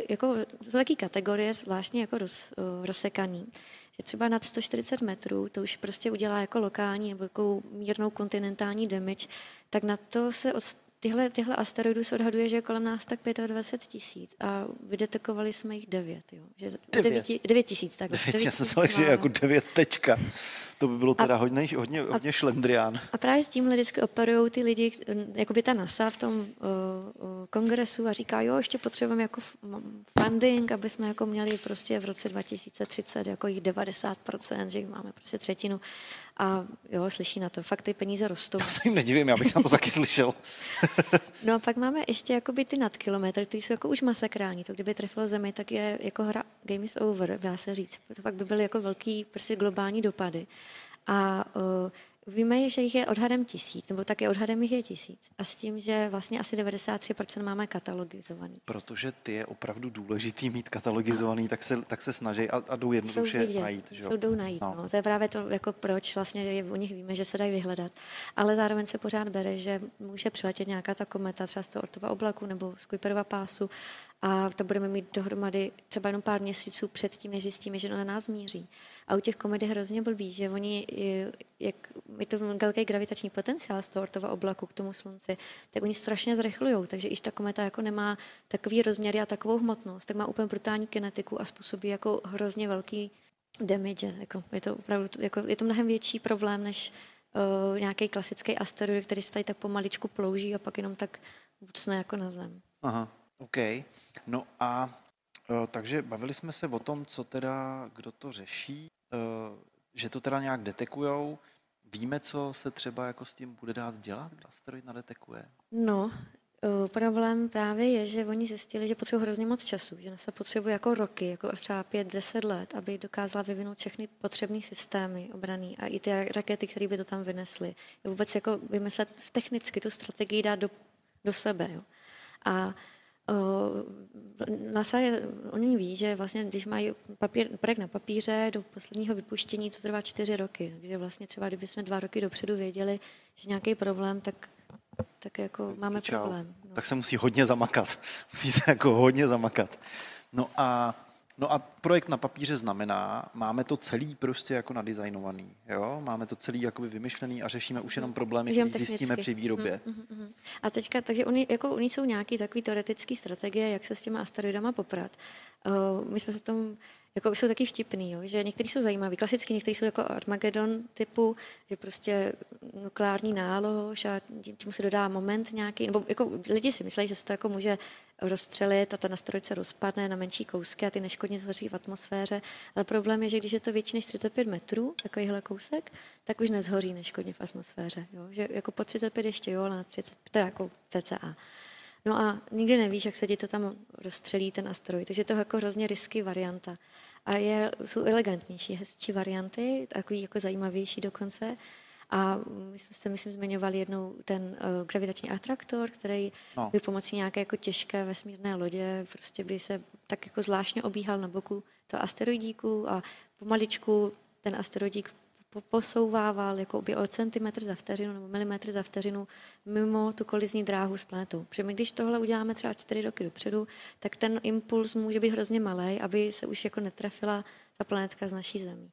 jako, to taky kategorie zvláštně jako roz, rozsekaný, že třeba nad 140 metrů to už prostě udělá jako lokální nebo jako mírnou kontinentální damage, tak na to se tyhle, tyhle asteroidů se odhaduje, že je kolem nás tak 25 tisíc a vydetekovali jsme jich 9. Jo. Že Devět? 9, 9 tisíc. Tak, Devět, já jsem myslel, že jako devět tečka. To by bylo teda hodně, hodně, hodně šlendrián. A právě s tímhle vždycky operují ty lidi, jako by ta NASA v tom uh, uh, kongresu a říká, jo, ještě potřebujeme jako funding, aby jsme jako měli prostě v roce 2030 jako jich 90%, že jich máme prostě třetinu. A jo, slyší na to, fakt ty peníze rostou. Já se jim nedivím, já bych na to taky slyšel. No a pak máme ještě jakoby ty nadkilometry, které jsou jako už masakrální. To kdyby trefilo zemi, tak je jako hra game is over, dá se říct. To pak by byly jako velký prostě globální dopady. A uh, víme, že jich je odhadem tisíc, nebo také odhadem jich je tisíc. A s tím, že vlastně asi 93% máme katalogizovaný. Protože ty je opravdu důležitý mít katalogizovaný, tak se, tak se snaží a, a jdou Jsou jednoduše vidět, najít. Že? jsou jdou najít. No. No. To je právě to, jako proč vlastně je, o nich víme, že se dají vyhledat. Ale zároveň se pořád bere, že může přiletět nějaká ta kometa třeba z toho Ortova oblaku nebo z Kuiperova pásu a to budeme mít dohromady třeba jenom pár měsíců před tím, než zjistíme, že na nás míří. A u těch komet je hrozně blbý, že oni, je- jak je to velký gravitační potenciál z toho Ortova oblaku k tomu slunci, tak oni strašně zrychlují, takže když ta kometa jako nemá takový rozměry a takovou hmotnost, tak má úplně brutální kinetiku a způsobí jako hrozně velký damage. Jako, je to opravdu jako, je to mnohem větší problém, než uh, nějaký klasický asteroid, který se tady tak pomaličku plouží a pak jenom tak bucne jako na zem. Aha, OK. No a e, takže bavili jsme se o tom, co teda, kdo to řeší, e, že to teda nějak detekujou. Víme, co se třeba jako s tím bude dát dělat, kdo asteroid nadetekuje? No, uh, problém právě je, že oni zjistili, že potřebují hrozně moc času, že se potřebuje jako roky, jako třeba pět, deset let, aby dokázala vyvinout všechny potřebné systémy obraný a i ty rakety, které by to tam vynesly. Vůbec jako vymyslet technicky tu strategii dát do, do sebe. Jo. A NASA je, oni ví, že vlastně, když mají papír, projekt na papíře do posledního vypuštění, to trvá čtyři roky. Takže vlastně třeba, kdybychom dva roky dopředu věděli, že nějaký problém, tak, tak jako máme Čau. problém. No. Tak se musí hodně zamakat. Musí se jako hodně zamakat. No a, no a projekt na papíře znamená, máme to celý prostě jako nadizajnovaný, jo? Máme to celý jakoby vymyšlený a řešíme už jenom problémy, které zjistíme při výrobě. Mhm. A teďka, takže oni, jako, oni jsou nějaký takový teoretický strategie, jak se s těma asteroidama poprat. Uh, my jsme se tom, jako jsou taky vtipný, jo, že některý jsou zajímavý, klasicky, některý jsou jako Armageddon typu, že prostě nukleární nálož a tím, tím se dodá moment nějaký, nebo jako lidi si myslí, že se to jako může rozstřelit a ten asteroid se rozpadne na menší kousky a ty neškodně zhoří v atmosféře. Ale problém je, že když je to větší než 35 metrů, takovýhle kousek, tak už nezhoří neškodně v atmosféře. Jo? Že jako po 35 ještě jo, ale na 30, to je jako cca. No a nikdy nevíš, jak se ti to tam rozstřelí, ten asteroid. Takže to je jako hrozně risky varianta. A je, jsou elegantnější, hezčí varianty, takový jako zajímavější dokonce. A my jsme se, myslím, zmiňovali jednou ten uh, gravitační atraktor, který No. by pomocí nějaké jako těžké vesmírné lodě prostě by se tak jako zvláštně obíhal na boku toho asteroidíku a pomaličku ten asteroidík posouvával jako by o centimetr za vteřinu nebo milimetr za vteřinu mimo tu kolizní dráhu s planetou. Protože my, když tohle uděláme třeba čtyři roky dopředu, tak ten impuls může být hrozně malý, aby se už jako netrefila ta planetka z naší zemí.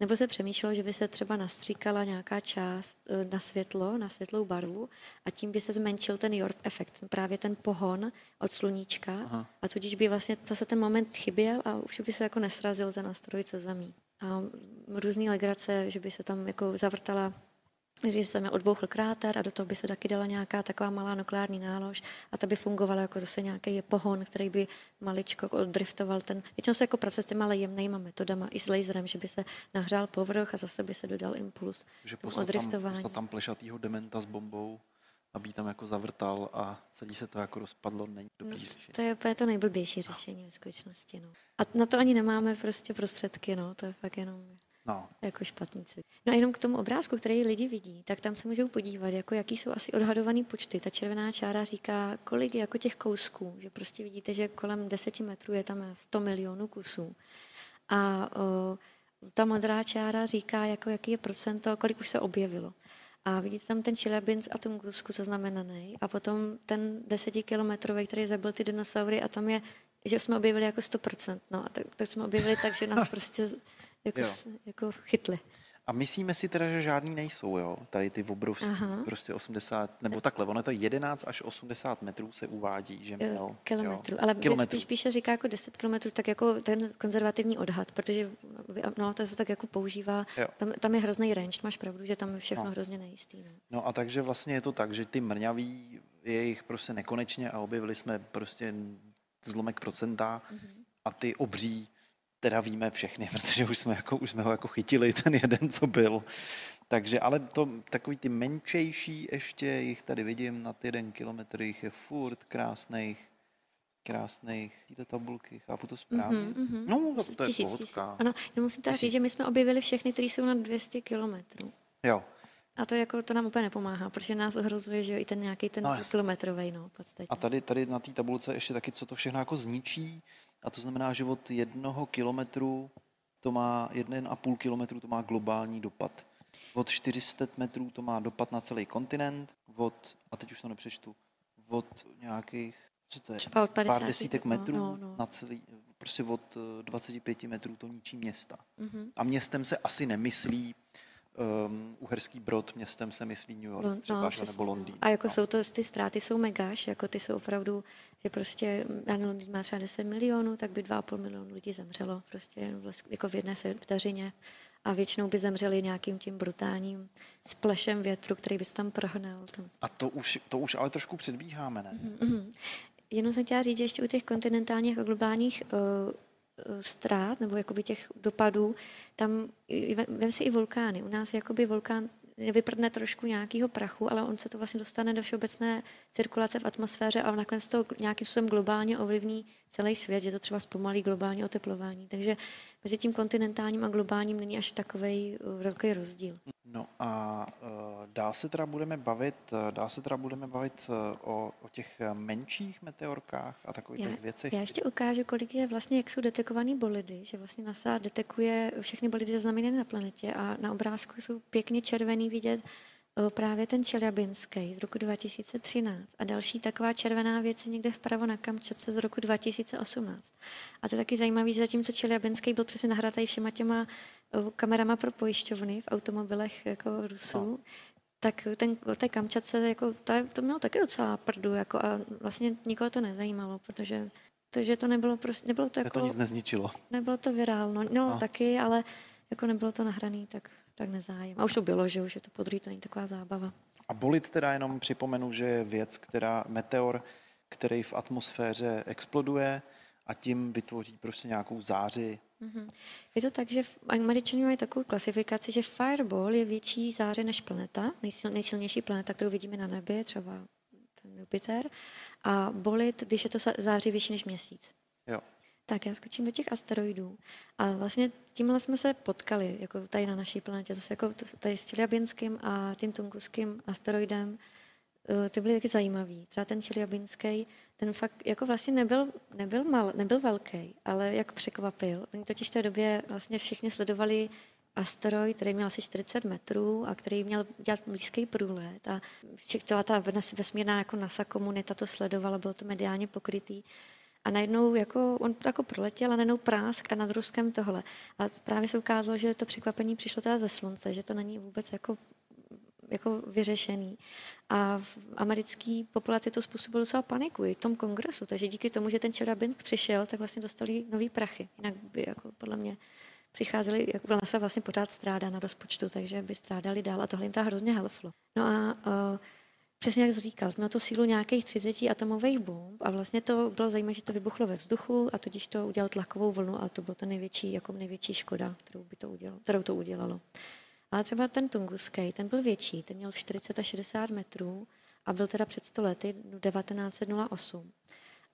Nebo se přemýšlelo, že by se třeba nastříkala nějaká část eh, na světlo, na světlou barvu a tím by se zmenšil ten York efekt, právě ten pohon od sluníčka Aha. a tudíž by vlastně zase ten moment chyběl a už by se jako nesrazil ten asteroid se zemí. A různý legrace, že by se tam jako zavrtala že se mi odbouchl kráter a do toho by se taky dala nějaká taková malá nukleární nálož a ta by fungovala jako zase nějaký pohon, který by maličko oddriftoval ten. Většinou se jako pracuje s těma jemnýma metodama i s laserem, že by se nahřál povrch a zase by se dodal impuls Že poslat tam, poslat tam plešatýho dementa s bombou, aby tam jako zavrtal a celý se to jako rozpadlo, není dobrý No, řešení. to je úplně to nejblbější řešení ve skutečnosti. No. A na to ani nemáme prostě prostředky, no. to je fakt jenom No, jako špatníci. No a jenom k tomu obrázku, který lidi vidí, tak tam se můžou podívat, jako jaký jsou asi odhadované počty. Ta červená čára říká, kolik je jako těch kousků, že prostě vidíte, že kolem 10 metrů je tam 100 milionů kusů. A o, ta modrá čára říká, jako jaký je procento, kolik už se objevilo. A vidíte tam ten Chelyabinsk a Tungusko zaznamenaný. A potom ten desetikilometrový, který zabil ty dinosaury a tam je, že jsme objevili jako 100%. No a tak, tak jsme objevili tak, že nás prostě jako, Jo. jako chytli. A myslíme si teda, že žádný nejsou, jo? Tady ty obrovský, Aha. prostě 80, nebo takhle, ono je to 11 až 80 metrů se uvádí, že měl. Kilometrů. Jo. Ale kilometrů. když píše říká jako 10 kilometrů, tak jako ten konzervativní odhad, protože no, to se tak jako používá. Jo. Tam, tam je hrozný range, máš pravdu, že tam je všechno No. hrozně nejistý. No. No a takže vlastně je to tak, že ty mrňaví je jich prostě nekonečně a objevili jsme prostě zlomek procenta a ty obří teda víme všechny, protože už jsme, jako, už jsme ho jako chytili, ten jeden, co byl. Takže, ale to, takový ty menšejší ještě, jich tady vidím nad jeden kilometr, jich je furt krásných, krásných, tyhle tabulky, chápu to správně? mhm. No, to, to je Tisíc, tisíc. Ano, musím teda Tisíc. říct, že my jsme objevili všechny, které jsou na 200 kilometrů. Jo, A to jako to nám úplně nepomáhá, protože nás ohrozuje, že jo, i ten nějaký ten No, kilometrový, no, podstatě. A tady, tady na té tabulce ještě taky, co to všechno jako zničí. A to znamená, že od jednoho kilometru to má, jeden a půl kilometru to má globální dopad. Od 400 metrů to má dopad na celý kontinent. Od, a teď už to nepřečtu, od nějakých, co to je, Třeba od 50, pár desítek no, metrů no, no. na celý, prostě od eh, 25 metrů to ničí města. Mhm. A městem se asi nemyslí um, Uherský Brod, městem se myslí New York Lon- třeba, že, přesně, nebo no. Londýn. A jako no. jsou to, ty ztráty jsou megáš, jako ty jsou opravdu, že prostě, nevím, Londýn má třeba 10 milionů, tak by 2,5 milionu lidí zemřelo prostě jen vlast- jako v jedné se- vteřině. A většinou by zemřeli nějakým tím brutálním splešem větru, který by se tam prohnal. Tam. A to už, to už ale trošku předbíháme, ne? Mhm. Jenom jsem chtěla říct, že ještě u těch kontinentálních a globálních uh, ztrát nebo jakoby těch dopadů, tam vem si i vulkány. U nás jakoby vulkán vyprdne trošku nějakého prachu, ale on se to vlastně dostane do všeobecné cirkulace v atmosféře a nakonec to nějakým způsobem globálně ovlivní celý svět, že to třeba zpomalí globální oteplování. Takže mezi tím kontinentálním a globálním není až takový velký rozdíl. No a uh, dá se teda budeme bavit, uh, dá se teda budeme bavit o, o těch menších meteorkách a takových Já, těch věcech. já ještě ukážu, kolik je vlastně, jak jsou detekované bolidy, že vlastně NASA detekuje všechny bolidy zaznamenané na planetě a na obrázku jsou pěkně červený vidět právě ten Čeljabinský z roku 2013 a další taková červená věc je někde vpravo na Kamčatce z roku 2018. A to je taky zajímavé, že zatímco Čeljabinský byl přesně nahratý všema těma kamerama pro pojišťovny v automobilech jako Rusů, No. tak ten, o té Kamčatce, jako, ta, to mělo taky docela prdu jako, a vlastně nikoho to nezajímalo, protože to, že to nebylo prostě, nebylo to jako, to nic nezničilo. nebylo to virál, no, no, No. no, taky, ale jako nebylo to nahraný, tak, tak nezájem. A už to bylo, že už je to podruhé, to není taková zábava. A bolit teda jenom připomenu, že je věc, která, meteor, který v atmosféře exploduje a tím vytvoří prostě nějakou záři. Je to tak, že američani mají takovou klasifikaci, že fireball je větší záře než planeta, nejsil, nejsilnější planeta, kterou vidíme na nebi, třeba ten Jupiter, a bolit, když je to větší než měsíc. Jo. Tak já skočím do těch asteroidů. A vlastně tímhle jsme se potkali, jako tady na naší planetě, zase jako tady s Čeliabinským a tím tunguským asteroidem. Eh, Ty byly taky zajímavý. Třeba ten Čeliabinský, ten fakt jako vlastně nebyl, nebyl, mal, nebyl velký, ale jak překvapil. Oni totiž v té době vlastně všichni sledovali asteroid, který měl asi 40 metrů a který měl dělat blízký průlet a všech, celá ta ves- vesmírná jako NASA komunita to sledovala, bylo to mediálně pokrytý. A najednou jako, on jako proletěl a najednou prásk a nad Ruskem tohle. A právě se ukázalo, že to překvapení přišlo teda ze slunce, že to není vůbec jako jako vyřešený. A v americké populaci to způsobilo docela paniku i v tom kongresu. Takže díky tomu, že ten Čelabinsk přišel, tak vlastně dostali nový prachy. Jinak by jako podle mě přicházeli, jako NASA vlastně pořád strádá na rozpočtu, takže by strádali dál a tohle jim tam hrozně helflo. No a uh, přesně jak říkal, mělo to sílu nějakých 30 atomových bomb a vlastně to bylo zajímavé, že to vybuchlo ve vzduchu a tudíž to udělalo tlakovou vlnu a to bylo to největší, jako největší škoda, kterou, by to udělalo, kterou to udělalo. Ale třeba ten Tunguský, ten byl větší, ten měl 40 až 60 metrů a byl teda před 100 lety 1908.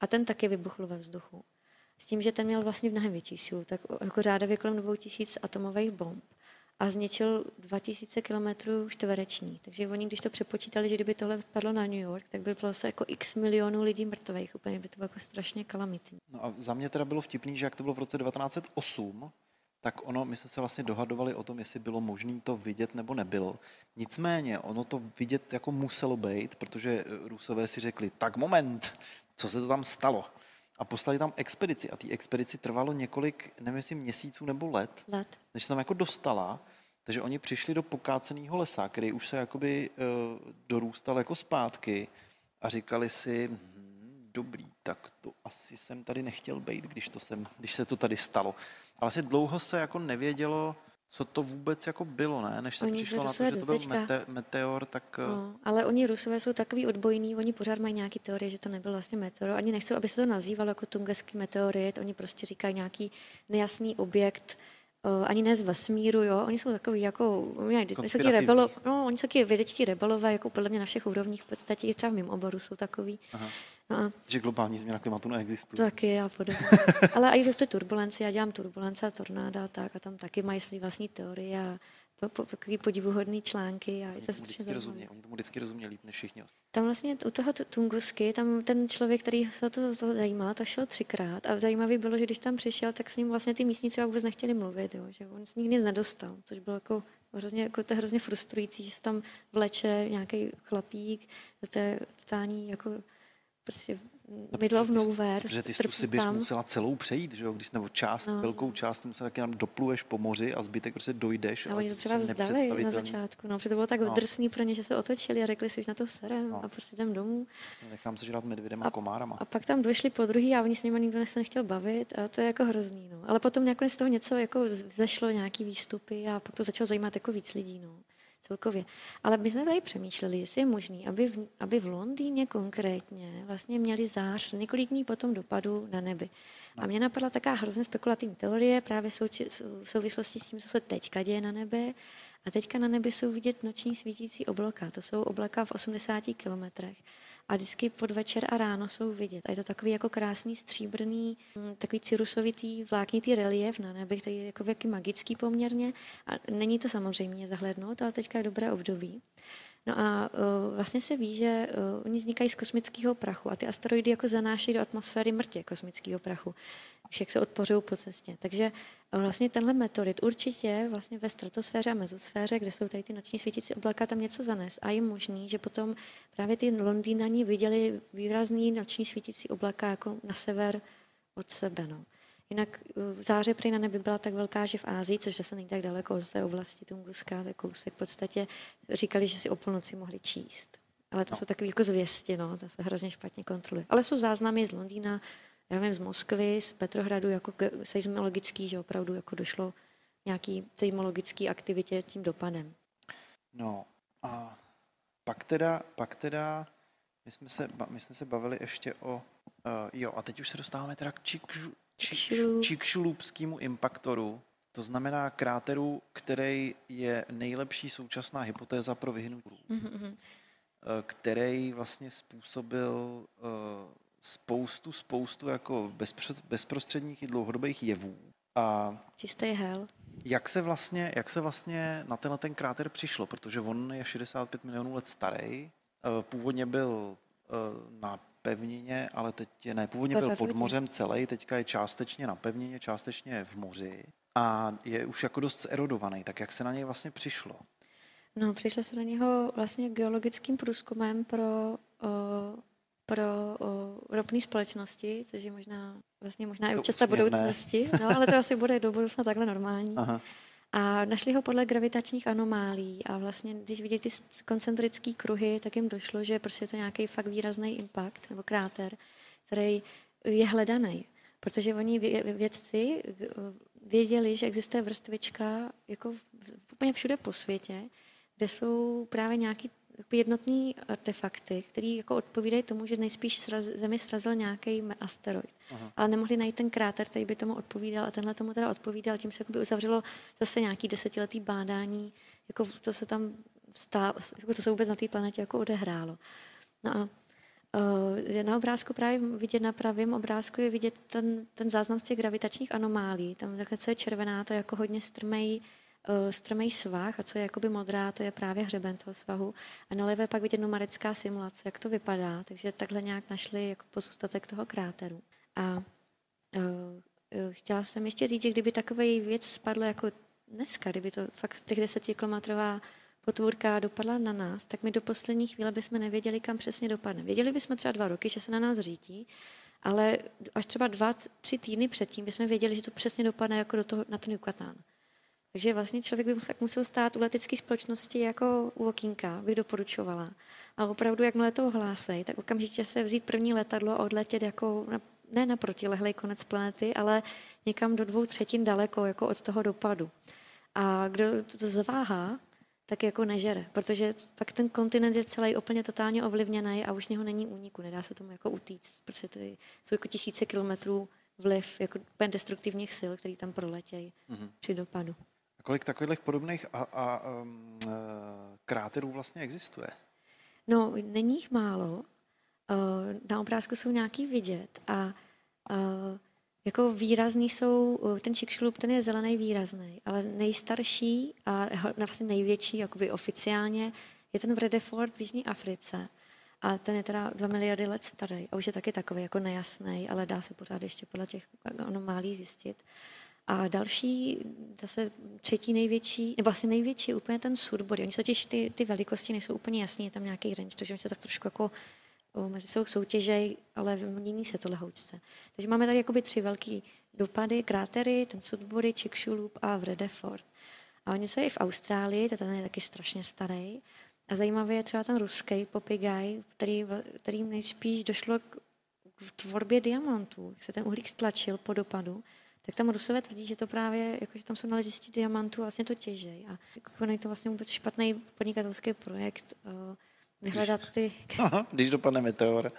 A ten taky vybuchl ve vzduchu. S tím, že ten měl vlastně mnohem větší sílu, tak jako řádově kolem 2000 atomových bomb a zničil 2000 km čtvereční. Takže oni, když to přepočítali, že kdyby tohle padlo na New York, tak by bylo zase jako x milionů lidí mrtvých. Úplně by to bylo jako strašně kalamitní. No a za mě teda bylo vtipný, že jak to bylo v roce 1908, tak ono, my jsme se vlastně dohadovali o tom, jestli bylo možné to vidět nebo nebylo. Nicméně, ono to vidět jako muselo být, protože eh, Rusové si řekli, tak moment, co se to tam stalo? A poslali tam expedici a té expedici trvalo několik, nevím jestli měsíců nebo let, Let. než se tam jako dostala. Takže oni přišli do pokáceného lesa, který už se jakoby uh, dorůstal jako zpátky a říkali si, hm, dobrý, tak to asi jsem tady nechtěl být, když, to jsem, když se to tady stalo. Ale asi dlouho se jako nevědělo, co to vůbec jako bylo, ne? Než se Oni přišlo na to, že to byl mete, meteor, tak... eh, No, ale oni Rusové jsou takový odbojní, oni pořád mají nějaký teorie, že to nebyl vlastně meteor. Ani nechcou, aby se to nazývalo jako tunguský meteorit, oni prostě říkají nějaký nejasný objekt, ani ne z vesmíru, jo. Oni jsou takový jako, oni jsou taky rebelo, no, oni jsou taky vědečtí rebelové, jako podle mě na všech úrovních v podstatě, i třeba v mém oboru jsou takový. Aha. No a že globální změna klimatu neexistuje. taky a podobně. Ale i v té turbulenci, já dělám turbulence a tornáda, tak a tam taky mají své vlastní teorie a po, po, takový podivuhodný články a je to strašně zajímavé. rozumějí, oni tomu vždycky rozumějí líp než všichni. Tam vlastně u toho Tungusky, tam ten člověk, který se o to zajímal, tak šel třikrát a zajímavý bylo, že když tam přišel, tak s ním vlastně ty místní třeba vůbec nechtěli mluvit, jo, že on s nikdy nic nedostal, což bylo jako hrozně, jako to je hrozně frustrující, že se tam vleče nějaký chlapík do té totální jako prostě middle of No, nowhere. Protože ty jsi tu tam. musela celou přejít, že jo? Když, nebo část, No. velkou část, musela taky nám dopluješ po moři a zbytek prostě dojdeš. A ale oni to třeba vzdali na začátku, no, protože to bylo tak No. drsný pro ně, že se otočili a řekli si, že na to serem No. a prostě jdem domů. Nechám se žrat medvědem a komárama. A pak tam došli po druhý a oni s nimi nikdo se nechtěl bavit a to je jako hrozný. No. Ale potom nakonec z toho něco jako zešlo, nějaký výstupy a pak to začalo zajímat jako víc lidí. No. Celkově. Ale my jsme tady přemýšleli, jestli je možné, aby v, aby v Londýně konkrétně vlastně měli zář několik dní potom dopadu na nebi. A mě napadla taková hrozně spekulativní teorie právě v souvislosti s tím, co se teďka děje na nebi. A teďka na nebi jsou vidět noční svítící oblaka. To jsou oblaka v 80 kilometrech. A vždycky podvečer a ráno jsou vidět. A je to takový jako krásný stříbrný, mm, takový cirusovitý, vláknitý relief na nebi, který je jako magický poměrně. A není to samozřejmě zahlednout, ale teďka je dobré období. No a uh, vlastně se ví, že uh, oni vznikají z kosmického prachu a ty asteroidy jako zanášejí do atmosféry mrtě kosmického prachu, když jak se odpořují po cestě. Takže uh, vlastně tenhle meteorit určitě vlastně ve stratosféře a mezosféře, kde jsou tady ty noční svítící oblaka, tam něco zanes. A je možný, že potom právě ty Londýnani viděli výrazný noční svítící oblaka jako na sever od sebe. No. Jinak uh, záře prý na nebi byla tak velká, že v Ázii, což zase není tak daleko od té oblasti Tunguska, to je kousek v podstatě, říkali, že si o půlnoci mohli číst. Ale to no. jsou takové jako zvěsti, no, to se hrozně špatně kontroluje. Ale jsou záznamy z Londýna, já nevím, z Moskvy, z Petrohradu, jako seismologický, že opravdu jako došlo nějaký seismologický aktivitě tím dopadem. No a pak teda, pak teda my, jsme se, my jsme se bavili ještě o, uh, jo, a teď už se dostáváme teda k Čikšu, Čikšulu. Čikšulupskému impaktoru, to znamená kráteru, který je nejlepší současná hypotéza pro vyhnutí, mm-hmm. který vlastně způsobil uh, spoustu, spoustu jako bezprostředních i dlouhodobých jevů. A Čistý hell. jak se vlastně, jak se vlastně na tenhle ten kráter přišlo? Protože on je 65 milionů let starý. Eh, Původně byl eh, na pevnině, ale teď je, ne, původně byl pod mořem celý, teďka je částečně na pevnině, částečně v moři a je už jako dost zerodovaný. Tak jak se na něj vlastně přišlo? No, přišlo se na něho vlastně geologickým průzkumem pro, o, pro o, ropné společnosti, což je možná, vlastně možná i To účasta úsměvné. budoucnosti, no, ale to asi bude do budoucna takhle normální. Aha. A našli ho podle gravitačních anomálí a vlastně, když viděli ty koncentrické kruhy, tak jim došlo, že prostě je to nějaký fakt výrazný impact nebo kráter, který je hledaný. Protože oni vě- vědci eh, věděli, že existuje vrstvička jako úplně všude po světě, kde jsou právě nějaký jakoby jednotný artefakty, které jako odpovídají tomu, že nejspíš sraz, Zemi srazil nějaký asteroid. Aha. Ale nemohli najít ten kráter, který by tomu odpovídal a tenhle tomu teda odpovídal. Tím se uzavřelo zase nějaký desetiletý bádání, jako co se tam stálo, jako co se vůbec na té planetě jako odehrálo. No a Uh, na obrázku právě vidět, na pravém obrázku je vidět ten, ten záznam z těch gravitačních anomálí. Tam takhle, co je červená, to je jako hodně strmej, uh, strmej svah a co je jakoby modrá, to je právě hřeben toho svahu. A na levé pak vidět numerická simulace, jak to vypadá. Takže takhle nějak našli jako pozůstatek toho kráteru. A uh, uh, chtěla jsem ještě říct, že kdyby takový věc spadl jako dneska, kdyby to fakt těch desetikilometrová potvůrka dopadla na nás, tak my do poslední chvíle bychom nevěděli, kam přesně dopadne. Věděli bychom třeba dva roky, že se na nás řítí, ale až třeba dva, tři týdny předtím bychom věděli, že to přesně dopadne jako do toho, na ten Yucatán. Takže vlastně člověk by tak musel stát u letecké společnosti jako u okýnka, bych doporučovala. A opravdu, jakmile to ohlásej, tak okamžitě se vzít první letadlo a odletět jako na, ne na protilehlej konec planety, ale někam do dvou třetin daleko jako od toho dopadu. A kdo to zaváhá, tak jako nežere, protože pak ten kontinent je celý úplně totálně ovlivněný a už něho není úniku, nedá se tomu jako utíct, protože to jsou jako tisíce kilometrů vliv jako destruktivních sil, který tam proletějí mm-hmm. při dopadu. A kolik takových podobných a, a um, kráterů vlastně existuje? No, není jich málo. Na obrázku jsou nějaký vidět a jako výrazný jsou, ten Chicxulub, ten je zelený výrazný, ale nejstarší a vlastně největší, jakoby oficiálně, je ten v Redeford v Jižní Africe. A ten je teda dva miliardy let starý a už je taky takový jako nejasný, ale dá se pořád ještě podle těch anomálí zjistit. A další, zase třetí největší, nebo asi největší je úplně ten Sudbody. Oni totiž ty, ty velikosti nejsou úplně jasné, je tam nějaký range, takže oni se tak trošku jako mezi sebou soutěžej, ale mění se to lehoučce. Takže máme tady jakoby tři velké dopady, krátery, ten Sudbury, Chicxulub a Vredefort. A oni jsou i v Austrálii, ten je taky strašně starý. A zajímavý je třeba ten ruský Popigaj, který, kterým nejspíš došlo k, k tvorbě diamantů, jak se ten uhlík stlačil po dopadu tak tam Rusové tvrdí, že to právě, jako, že tam jsou naležiště diamantů a vlastně to těžej. A jako není to vlastně vůbec špatný podnikatelský projekt, uh, vyhledat ty... Aha, když dopadne meteor,